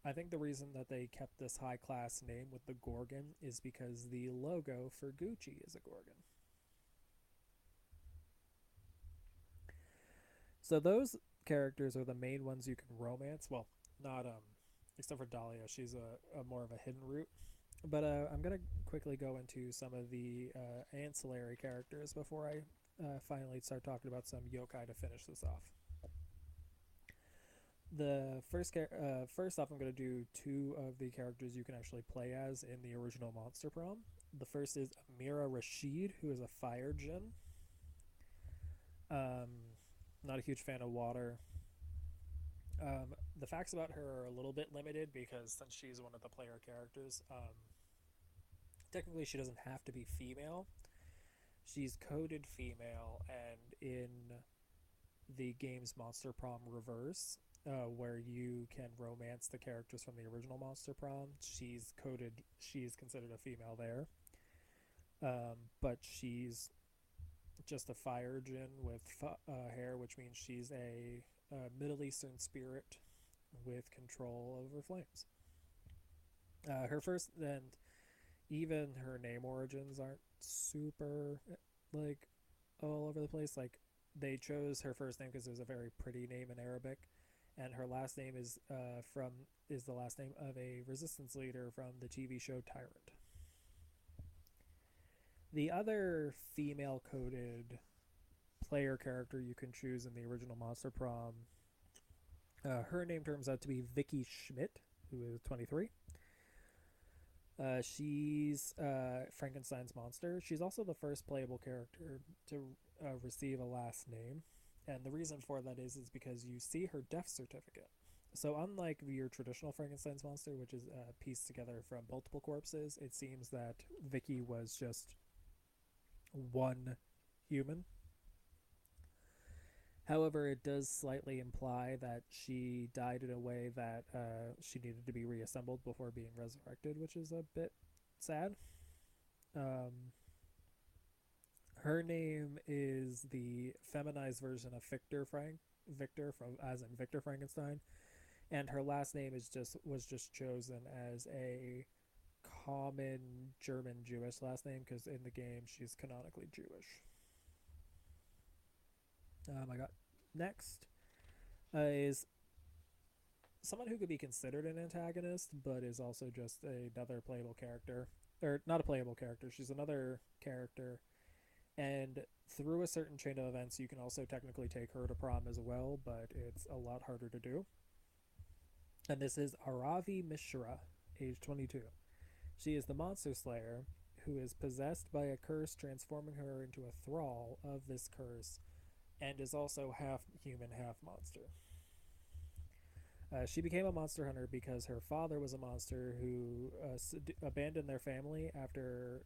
I think the reason that they kept this high class name with the Gorgon is because the logo for Gucci is a Gorgon. So those characters are the main ones you can romance. Well, not um, except for Dahlia. She's a, a more of a hidden route. But uh, I'm gonna quickly go into some of the uh, ancillary characters before I uh, finally start talking about some yokai to finish this off the first uh, first off, I'm going to do two of the characters you can actually play as in the original Monster Prom. The first is Amira Rashid, who is a fire djinn. Um, not a huge fan of water. Um, the facts about her are a little bit limited because since she's one of the player characters, um, technically she doesn't have to be female. She's coded female, and in the game's Monster Prom Reverse, uh, where you can romance the characters from the original Monster Prom. She's coded, she's considered a female there. Um, but she's just a fire djinn with uh, hair, which means she's a, a, Middle Eastern spirit with control over flames. Uh, her first, and even her name origins aren't super like all over the place. Like they chose her first name because it was a very pretty name in Arabic, and her last name is uh, from is the last name of a resistance leader from the TV show Tyrant. The other female coded player character you can choose in the original Monster Prom, uh, her name turns out to be Vicky Schmidt, who is 23. Uh, she's uh, Frankenstein's monster. She's also the first playable character to uh, receive a last name, and the reason for that is is because you see her death certificate. So unlike your traditional Frankenstein's monster, which is uh, pieced together from multiple corpses, it seems that Vicky was just one human. However, it does slightly imply that she died in a way that uh, she needed to be reassembled before being resurrected, which is a bit sad. Um, her name is the feminized version of Victor Frank Victor from as in Victor Frankenstein, and her last name is just was just chosen as a common German Jewish last name because in the game she's canonically Jewish. Um, I got next uh, is someone who could be considered an antagonist, but is also just another playable character, or not a playable character. She's another character, and through a certain chain of events, you can also technically take her to prom as well, but it's a lot harder to do. And this is Aravi Mishra, age 22. She is the monster slayer who is possessed by a curse, transforming her into a thrall of this curse, and is also half human, half monster. Uh, she became a monster hunter because her father was a monster who uh, abandoned their family after,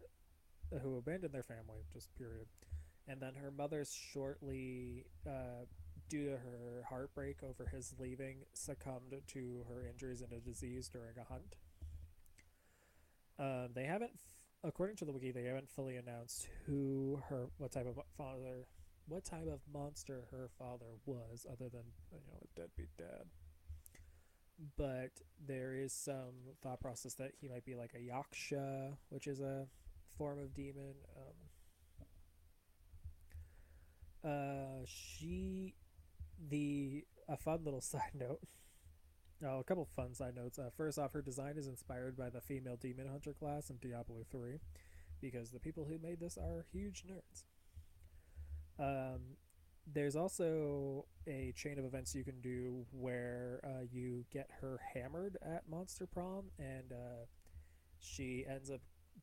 who abandoned their family, just period. And then her mother shortly, uh, due to her heartbreak over his leaving, succumbed to her injuries and a disease during a hunt. Um, they haven't, according to the wiki, they haven't fully announced who her, what type of father, what type of monster her father was, other than you know a deadbeat dad. But there is some thought process that he might be like a yaksha, which is a form of demon. Um, uh, she, the a fun little *laughs* side note Oh, a couple fun side notes. Uh, first off, her design is inspired by the female demon hunter class in Diablo 3, because the people who made this are huge nerds. Um, there's also a chain of events you can do where uh, you get her hammered at Monster Prom, and uh, she ends up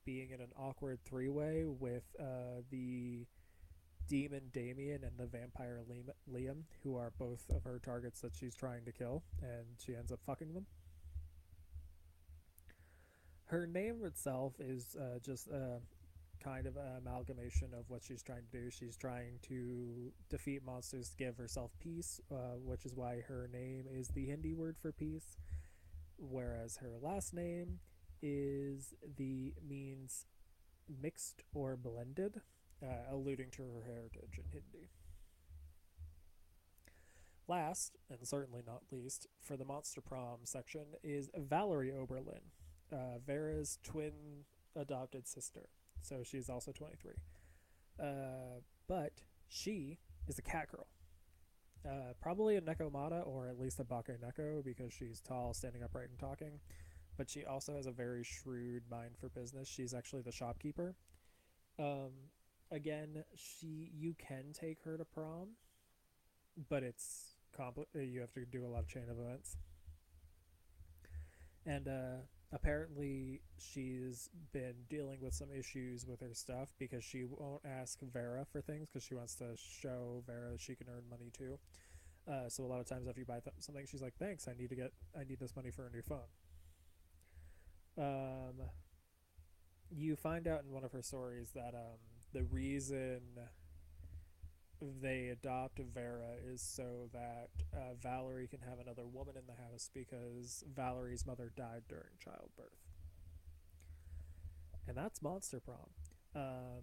being in an awkward three way with uh, the demon Damien and the vampire Liam, who are both of her targets that she's trying to kill, and she ends up fucking them. Her name itself is uh, just a kind of an amalgamation of what she's trying to do. She's trying to defeat monsters to give herself peace, uh, which is why her name is the Hindi word for peace, whereas her last name is the means mixed or blended uh, alluding to her heritage in Hindi. Last, and certainly not least, for the Monster Prom section is Valerie Oberlin, uh, Vera's twin adopted sister. So she's also 23. Uh, but she is a cat girl. Uh, probably a Nekomata or at least a Bake Neko because she's tall, standing upright, and talking. But she also has a very shrewd mind for business. She's actually the shopkeeper. Um, again, she you can take her to prom, but it's compli- uh, You have to do a lot of chain of events, and uh, apparently she's been dealing with some issues with her stuff because she won't ask Vera for things because she wants to show Vera she can earn money too. Uh, so a lot of times, if you buy th- something, she's like, "Thanks, I need to get, I need this money for a new phone." Um, you find out in one of her stories that um, the reason they adopt Vera is so that uh, Valerie can have another woman in the house because Valerie's mother died during childbirth. And that's Monster Prom. Um,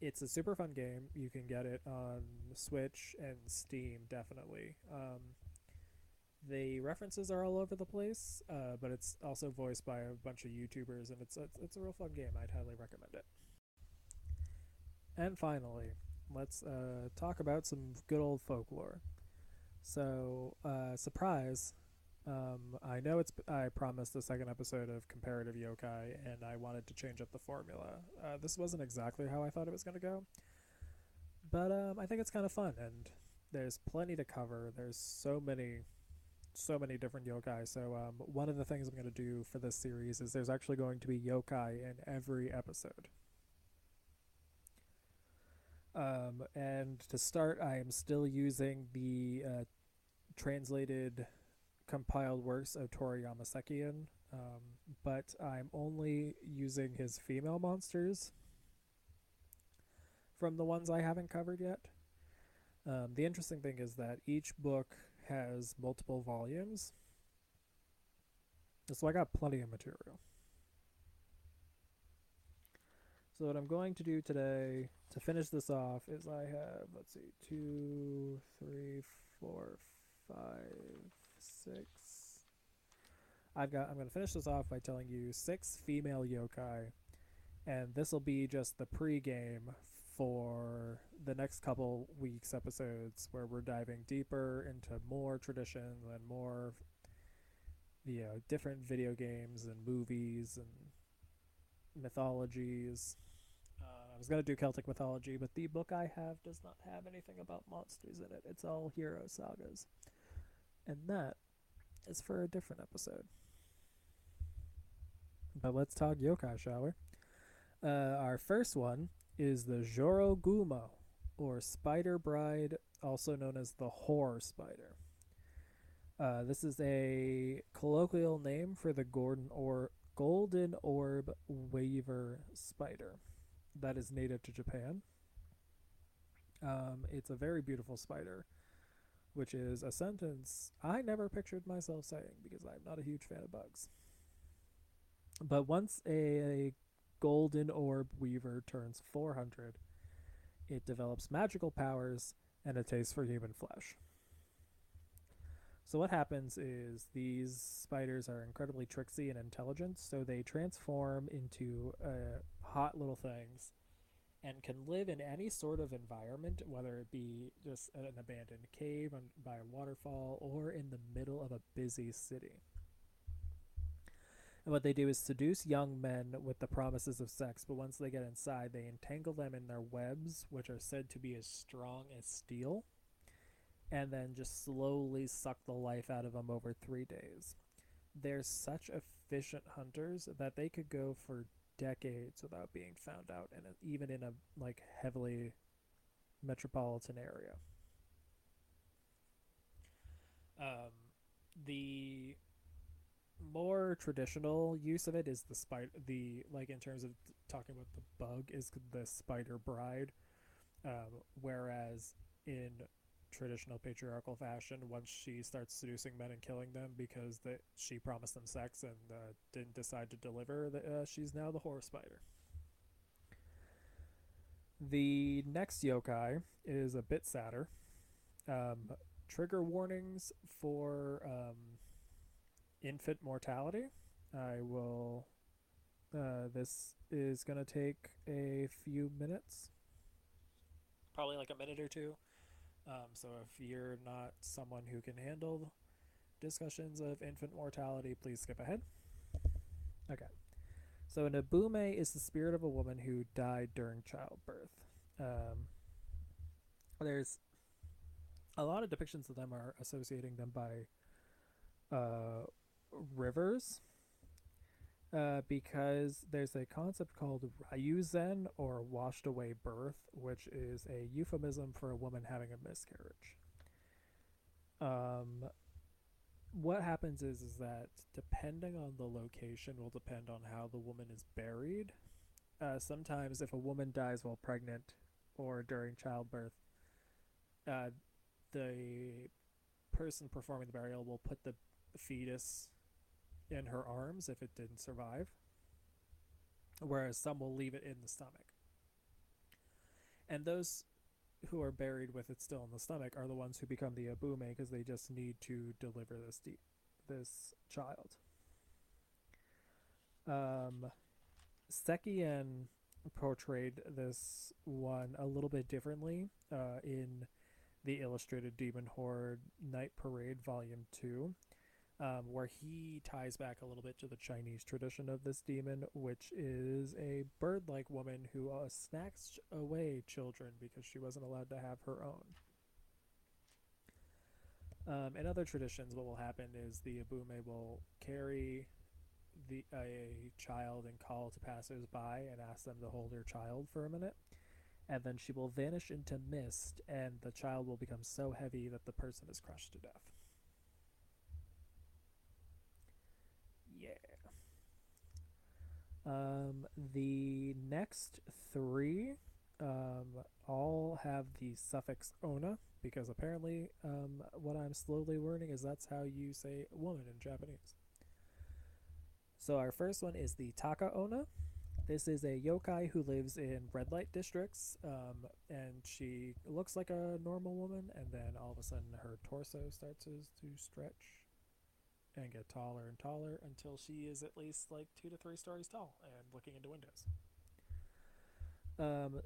it's a super fun game. You can get it on Switch and Steam, definitely. Um, the references are all over the place, uh, but it's also voiced by a bunch of YouTubers, and it's it's, it's a real fun game. I'd highly recommend it. And finally, let's uh, talk about some good old folklore. So, uh, surprise! Um, I know it's. I promised the second episode of comparative yokai, and I wanted to change up the formula. Uh, this wasn't exactly how I thought it was going to go, but um, I think it's kind of fun, and there's plenty to cover. There's so many, so many different yokai. So um, one of the things I'm going to do for this series is there's actually going to be yokai in every episode. Um, and to start, I am still using the uh, translated compiled works of Toriyama Sekien, um, but I'm only using his female monsters from the ones I haven't covered yet. Um, the interesting thing is that each book has multiple volumes, so I got plenty of material. So what I'm going to do today to finish this off is I have let's see two, three, four, five, six. I've got. I'm going to finish this off by telling you six female yokai, and this will be just the pre-game for the next couple weeks episodes where we're diving deeper into more traditions and more you know different video games and movies and mythologies. Uh, i was going to do celtic mythology but the book i have does not have anything about monsters in it. It's all hero sagas. And that is for a different episode. But let's talk yokai shall we? Uh, our first one is the Jorogumo, or Spider Bride, also known as the Horror Spider. Uh, this is a colloquial name for the Gordon or Golden Orb Weaver spider that is native to Japan. Um, it's a very beautiful spider, which is a sentence I never pictured myself saying because I'm not a huge fan of bugs. But once a, a golden orb weaver turns 400, it develops magical powers and a taste for human flesh. So what happens is these spiders are incredibly tricksy and intelligent, so they transform into uh, hot little things and can live in any sort of environment, whether it be just an abandoned cave by a waterfall or in the middle of a busy city. And what they do is seduce young men with the promises of sex, but once they get inside, they entangle them in their webs, which are said to be as strong as steel, and then just slowly suck the life out of them over three days. They're such efficient hunters that they could go for decades without being found out, and even in a like heavily metropolitan area. Um, the more traditional use of it is the spider the like in terms of talking about the bug is the spider bride. Um, whereas in traditional patriarchal fashion once she starts seducing men and killing them because that she promised them sex and uh, didn't decide to deliver the, uh, she's now the horror spider. The next yokai is a bit sadder. Um, trigger warnings for um, infant mortality. I will. Uh, this is going to take a few minutes. Probably like a minute or two. Um, so if you're not someone who can handle discussions of infant mortality, please skip ahead. Okay. So Nabume is the spirit of a woman who died during childbirth. Um, there's a lot of depictions of them are associating them by uh, rivers uh, because there's a concept called ryuzan or washed away birth, which is a euphemism for a woman having a miscarriage. Um, what happens is is that depending on the location will depend on how the woman is buried. Uh, sometimes, if a woman dies while pregnant, or during childbirth, uh, the person performing the burial will put the fetus in her arms if it didn't survive, whereas some will leave it in the stomach. And those who are buried with it still in the stomach are the ones who become the ubume because they just need to deliver this de- this child. Um, Sekien portrayed this one a little bit differently uh, in the Illustrated Demon Horde Night Parade Volume 2, um, where he ties back a little bit to the Chinese tradition of this demon, which is a bird like woman who uh, snatched away children because she wasn't allowed to have her own. Um, in other traditions, what will happen is the Ubume will carry the a child and call to passers-by and ask them to hold her child for a minute and then she will vanish into mist and the child will become so heavy that the person is crushed to death yeah um, the next three um, all have the suffix ona because apparently um, what i'm slowly learning is that's how you say woman in japanese so our first one is the Taka Onna. This is a yokai who lives in red light districts, um, and she looks like a normal woman, and then all of a sudden her torso starts to stretch and get taller and taller until she is at least like two to three stories tall and looking into windows. Um,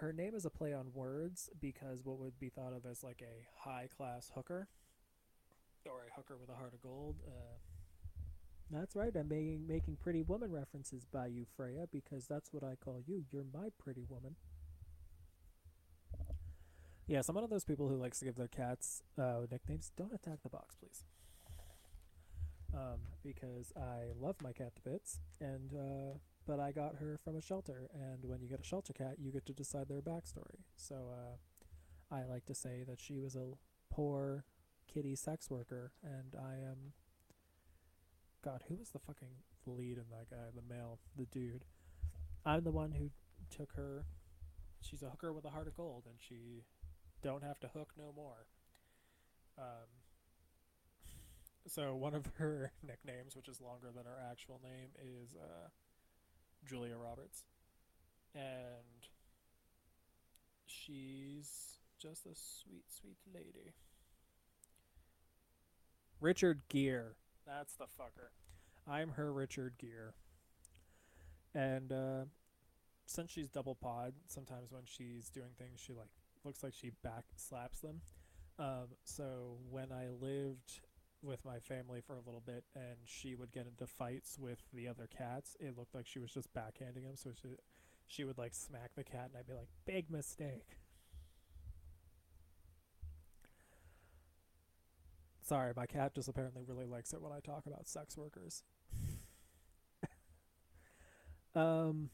her name is a play on words because what would be thought of as like a high class hooker or a hooker with a heart of gold. Uh, that's right. I'm making making pretty woman references by you, Freya, because that's what I call you. You're my pretty woman. Yes, I'm one of those people who likes to give their cats uh, nicknames. Don't attack the box, please. Um, because I love my cat to bits, and uh, but I got her from a shelter, and when you get a shelter cat, you get to decide their backstory. So uh, I like to say that she was a poor kitty sex worker, and I am God, who was the fucking lead in that guy? The male, the dude. I'm the one who took her. She's a hooker with a heart of gold, and she don't have to hook no more. Um, so one of her *laughs* nicknames, which is longer than her actual name, is uh, Julia Roberts, and she's just a sweet, sweet lady. Richard Gere. That's the fucker. I'm her Richard Gere. And uh, since she's double pod, sometimes when she's doing things, she like looks like she back slaps them. Um, so when I lived with my family for a little bit, and she would get into fights with the other cats, it looked like she was just backhanding them, So she she would like smack the cat, and I'd be like, "Big mistake." Sorry, my cat just apparently really likes it when I talk about sex workers. *laughs* um,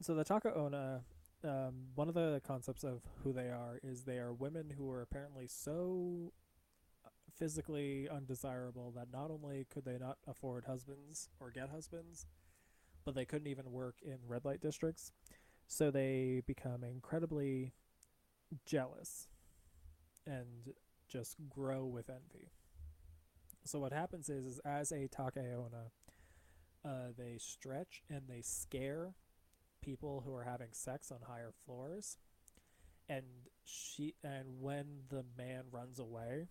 so the Taka Onna, um, one of the concepts of who they are is they are women who are apparently so physically undesirable that not only could they not afford husbands or get husbands, but they couldn't even work in red light districts. So they become incredibly jealous and just grow with envy. So what happens is, is as a Taka Onna, uh, they stretch and they scare people who are having sex on higher floors, and she and when the man runs away,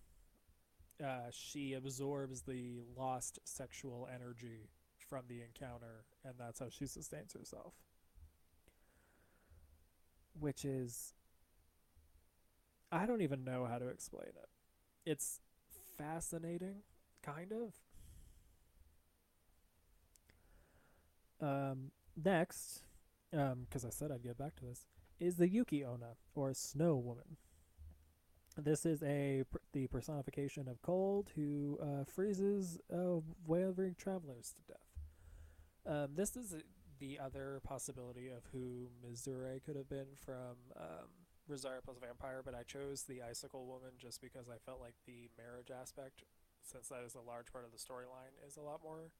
uh, she absorbs the lost sexual energy from the encounter, and that's how she sustains herself. Which is I don't even know how to explain it. It's fascinating, kind of. Um, next, because um, I said I'd get back to this, is the Yuki Onna, or Snow Woman. This is a the personification of cold who uh, freezes uh, wavering travelers to death. Um, this is the other possibility of who Mizore could have been from um, Rosario plus Vampire, but I chose the Icicle Woman just because I felt like the marriage aspect, since that is a large part of the storyline, is a lot more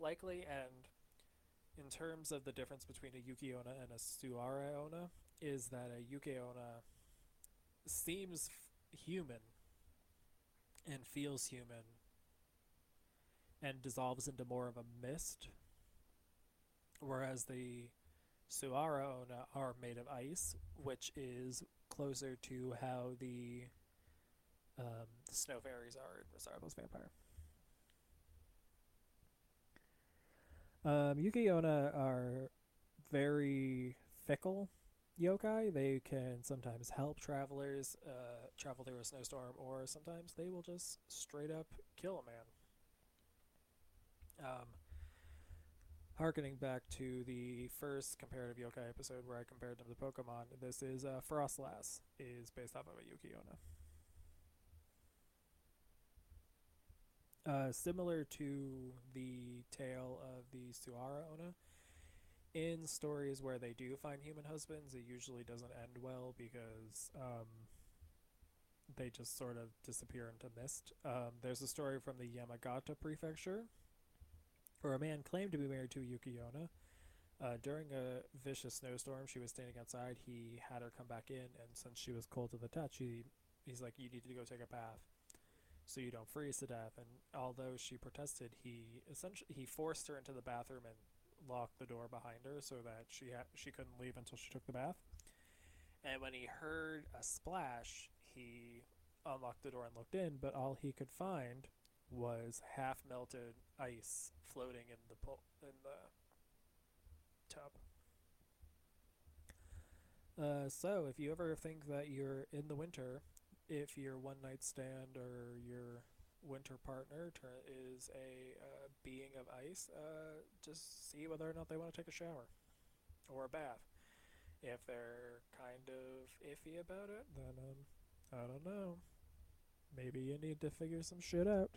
likely. And in terms of the difference between a Yuki Onna and a Tsurara Onna, is that a Yuki Onna seems human and feels human and dissolves into more of a mist, whereas the Tsurara Onna are made of ice, which is closer to how the um, snow fairies are in Rosarbo's Vampire. Um, Yuki Onna are very fickle yokai. They can sometimes help travelers uh, travel through a snowstorm, or sometimes they will just straight up kill a man. Um, harkening back to the first comparative yokai episode where I compared them to Pokemon, this is uh, Froslass is based off of a Yuki Onna. Uh, similar to the tale of the Tsurara Onna, in stories where they do find human husbands, it usually doesn't end well because um, they just sort of disappear into mist. Um, there's a story from the Yamagata prefecture where a man claimed to be married to a Yuki Onna. Uh, during a vicious snowstorm, she was standing outside. He had her come back in, and since she was cold to the touch, he, he's like, "You need to go take a bath, so you don't freeze to death." And although she protested, he essentially he forced her into the bathroom and locked the door behind her so that she ha- she couldn't leave until she took the bath. And when he heard a splash, he unlocked the door and looked in, but all he could find was half melted ice floating in the pul- in the tub. Uh, so if you ever think that you're in the winter, if your one night stand or your winter partner tur- is a uh, being of ice, uh, just see whether or not they want to take a shower or a bath. If they're kind of iffy about it, then um, I don't know. Maybe you need to figure some shit out.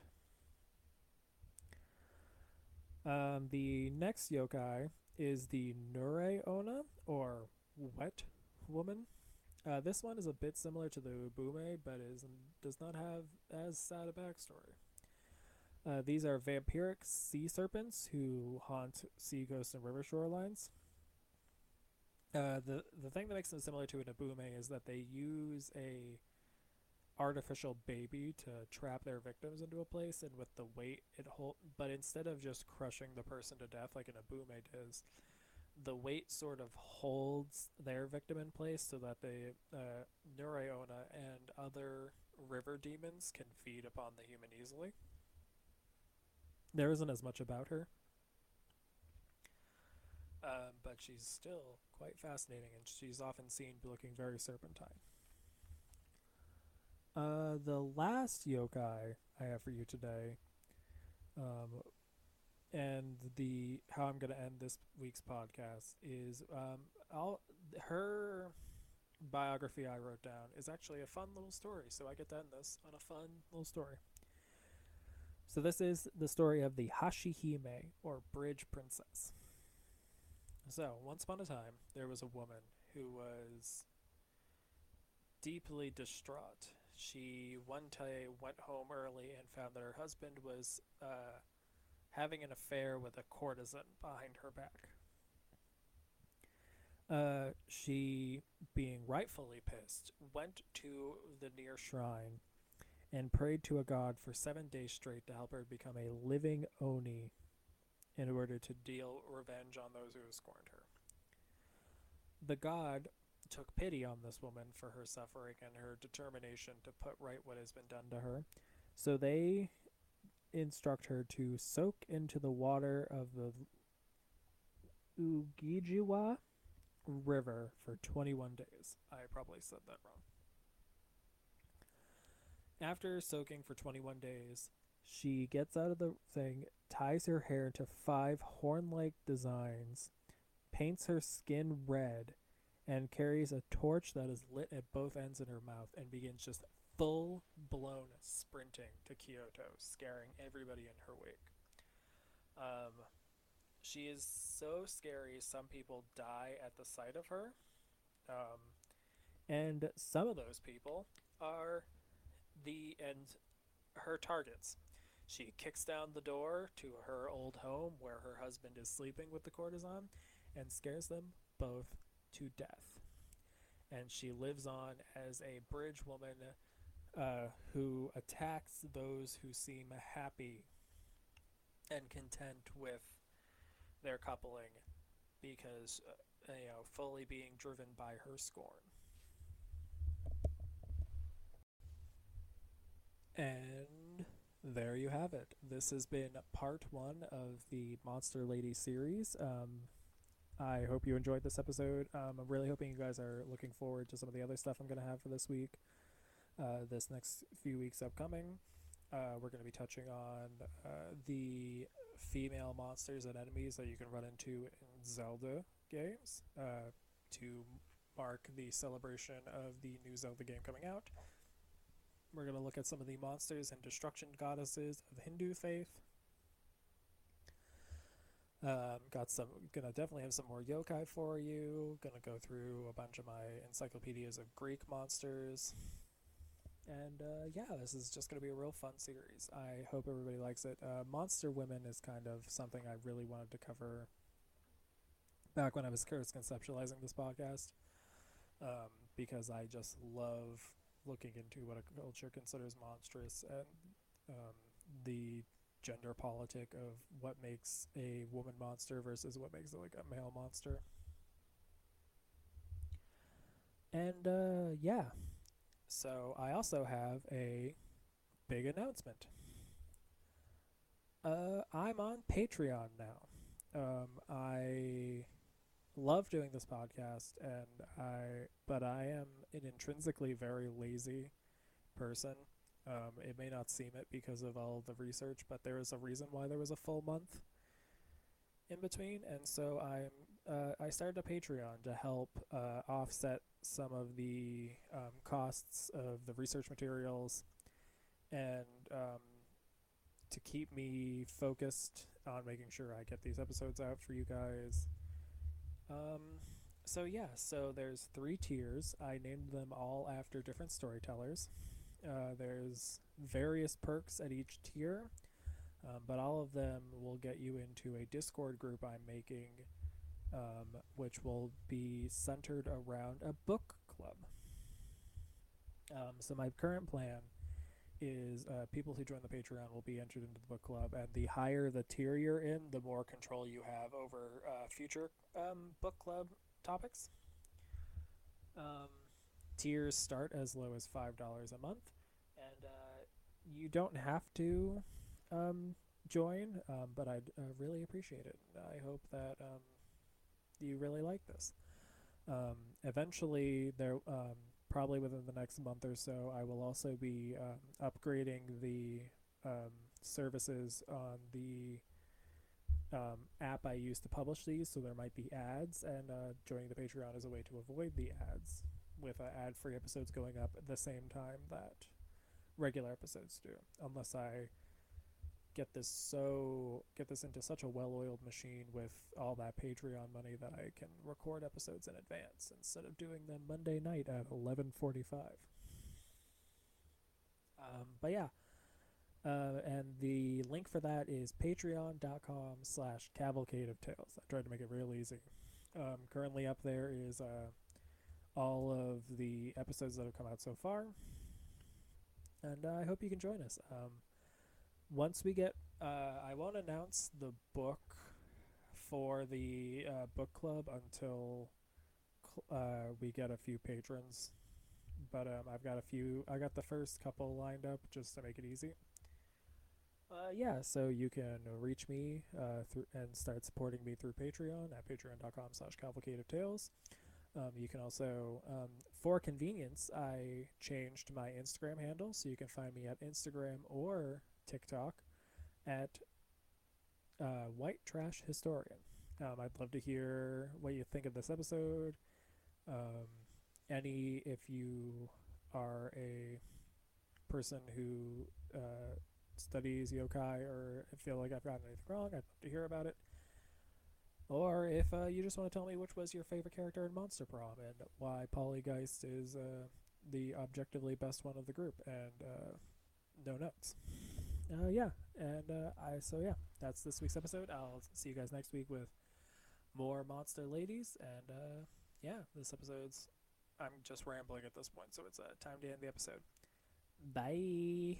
Um, the next yokai is the Nure Onna, or Wet Woman. Uh, this one is a bit similar to the Ubume, but is does not have as sad a backstory. Uh, these are vampiric sea serpents who haunt sea coasts and river shorelines. Uh, the the thing that makes them similar to an Ubume is that they use a artificial baby to trap their victims into a place, and with the weight it hold, but instead of just crushing the person to death like an Ubume does, the weight sort of holds their victim in place so that the uh, Nure Onna and other river demons can feed upon the human easily. There isn't as much about her. Um, but she's still quite fascinating, and she's often seen looking very serpentine. Uh, the last yokai I have for you today, um, and the how I'm going to end this week's podcast is um, I'll her biography I wrote down is actually a fun little story, so I get to end this on a fun little story. So this is the story of the Hashihime or Bridge Princess. So once upon a time, there was a woman who was deeply distraught. She one day went home early and found that her husband was uh, having an affair with a courtesan behind her back. Uh, she, being rightfully pissed, went to the near shrine and prayed to a god for seven days straight to help her become a living Oni in order to deal revenge on those who have scorned her. The god took pity on this woman for her suffering and her determination to put right what has been done to her. So they instruct her to soak into the water of the Ujigawa River for 21 days. I probably said that wrong. After soaking for 21 days, she gets out of the thing, ties her hair into five horn like designs, paints her skin red, and carries a torch that is lit at both ends in her mouth and begins just full blown sprinting to Kyoto, scaring everybody in her wake. Um, she is so scary, some people die at the sight of her. Um, and some of those people are the and her targets. She kicks down the door to her old home where her husband is sleeping with the courtesan and scares them both to death. and she lives on as a bridge woman uh, who attacks those who seem happy and content with their coupling because uh, you know fully being driven by her scorn. And there you have it. This has been part one of the Monster Lady series. Um, I hope you enjoyed this episode. Um, I'm really hoping you guys are looking forward to some of the other stuff I'm going to have for this week, uh, this next few weeks upcoming. Uh, we're going to be touching on uh, the female monsters and enemies that you can run into in Zelda games uh, to mark the celebration of the new Zelda game coming out. We're going to look at some of the monsters and destruction goddesses of Hindu faith. Um, got some, gonna definitely have some more yokai for you. Gonna go through a bunch of my encyclopedias of Greek monsters. And uh, yeah, this is just gonna be a real fun series. I hope everybody likes it. Uh, Monster Women is kind of something I really wanted to cover back when I was conceptualizing this podcast. Um, because I just love looking into what a culture considers monstrous and um, the gender politic of what makes a woman monster versus what makes like a male monster. And uh, yeah, so I also have a big announcement. Uh, I'm on Patreon now. Um, I love doing this podcast, and I but I am an intrinsically very lazy person. Um, it may not seem it because of all the research, but there is a reason why there was a full month in between, and so I'm uh, I started a Patreon to help uh, offset some of the um, costs of the research materials, and um, to keep me focused on making sure I get these episodes out for you guys. Um, so yeah, so there's three tiers. I named them all after different storytellers. Uh, there's various perks at each tier, um, but all of them will get you into a Discord group I'm making, um, which will be centered around a book club. Um, so my current plan is uh, people who join the Patreon will be entered into the book club, and the higher the tier you're in, the more control you have over uh, future um, book club topics. Um, tiers start as low as five dollars a month, and uh, you don't have to um, join, um, but I'd uh, really appreciate it. I hope that um, you really like this. Um, eventually, there um, probably within the next month or so, I will also be um, upgrading the services on the um, app I use to publish these, so there might be ads, and uh, joining the Patreon is a way to avoid the ads with uh, ad-free episodes going up at the same time that regular episodes do, unless I get this so get this into such a well-oiled machine with all that Patreon money that I can record episodes in advance instead of doing them Monday night at 11:45. Um, but yeah. Uh, and the link for that is patreon.com slash cavalcade of tales. I tried to make it real easy. Um, currently up there is uh, all of the episodes that have come out so far. And uh, I hope you can join us. Um, once we get, uh, I won't announce the book for the uh, book club until uh, we get a few patrons. But um, I've got a few, I got the first couple lined up just to make it easy. Uh, yeah, so you can reach me uh, through and start supporting me through Patreon at patreon.com slash cavalcade tales. Um, you can also, um, for convenience, I changed my Instagram handle, so you can find me at Instagram or TikTok at uh, White Trash Historian. Um, I'd love to hear what you think of this episode. Um, any, if you are a person who uh, studies yokai or feel like I've gotten anything wrong, I'd love to hear about it. Or if uh, you just want to tell me which was your favorite character in Monster Prom and why Polly Geist is uh, the objectively best one of the group, and uh, no notes. Uh, yeah, and uh, I so yeah, that's this week's episode. I'll see you guys next week with more Monster Ladies, and uh, yeah, this episode's I'm just rambling at this point, so it's uh, time to end the episode. Bye.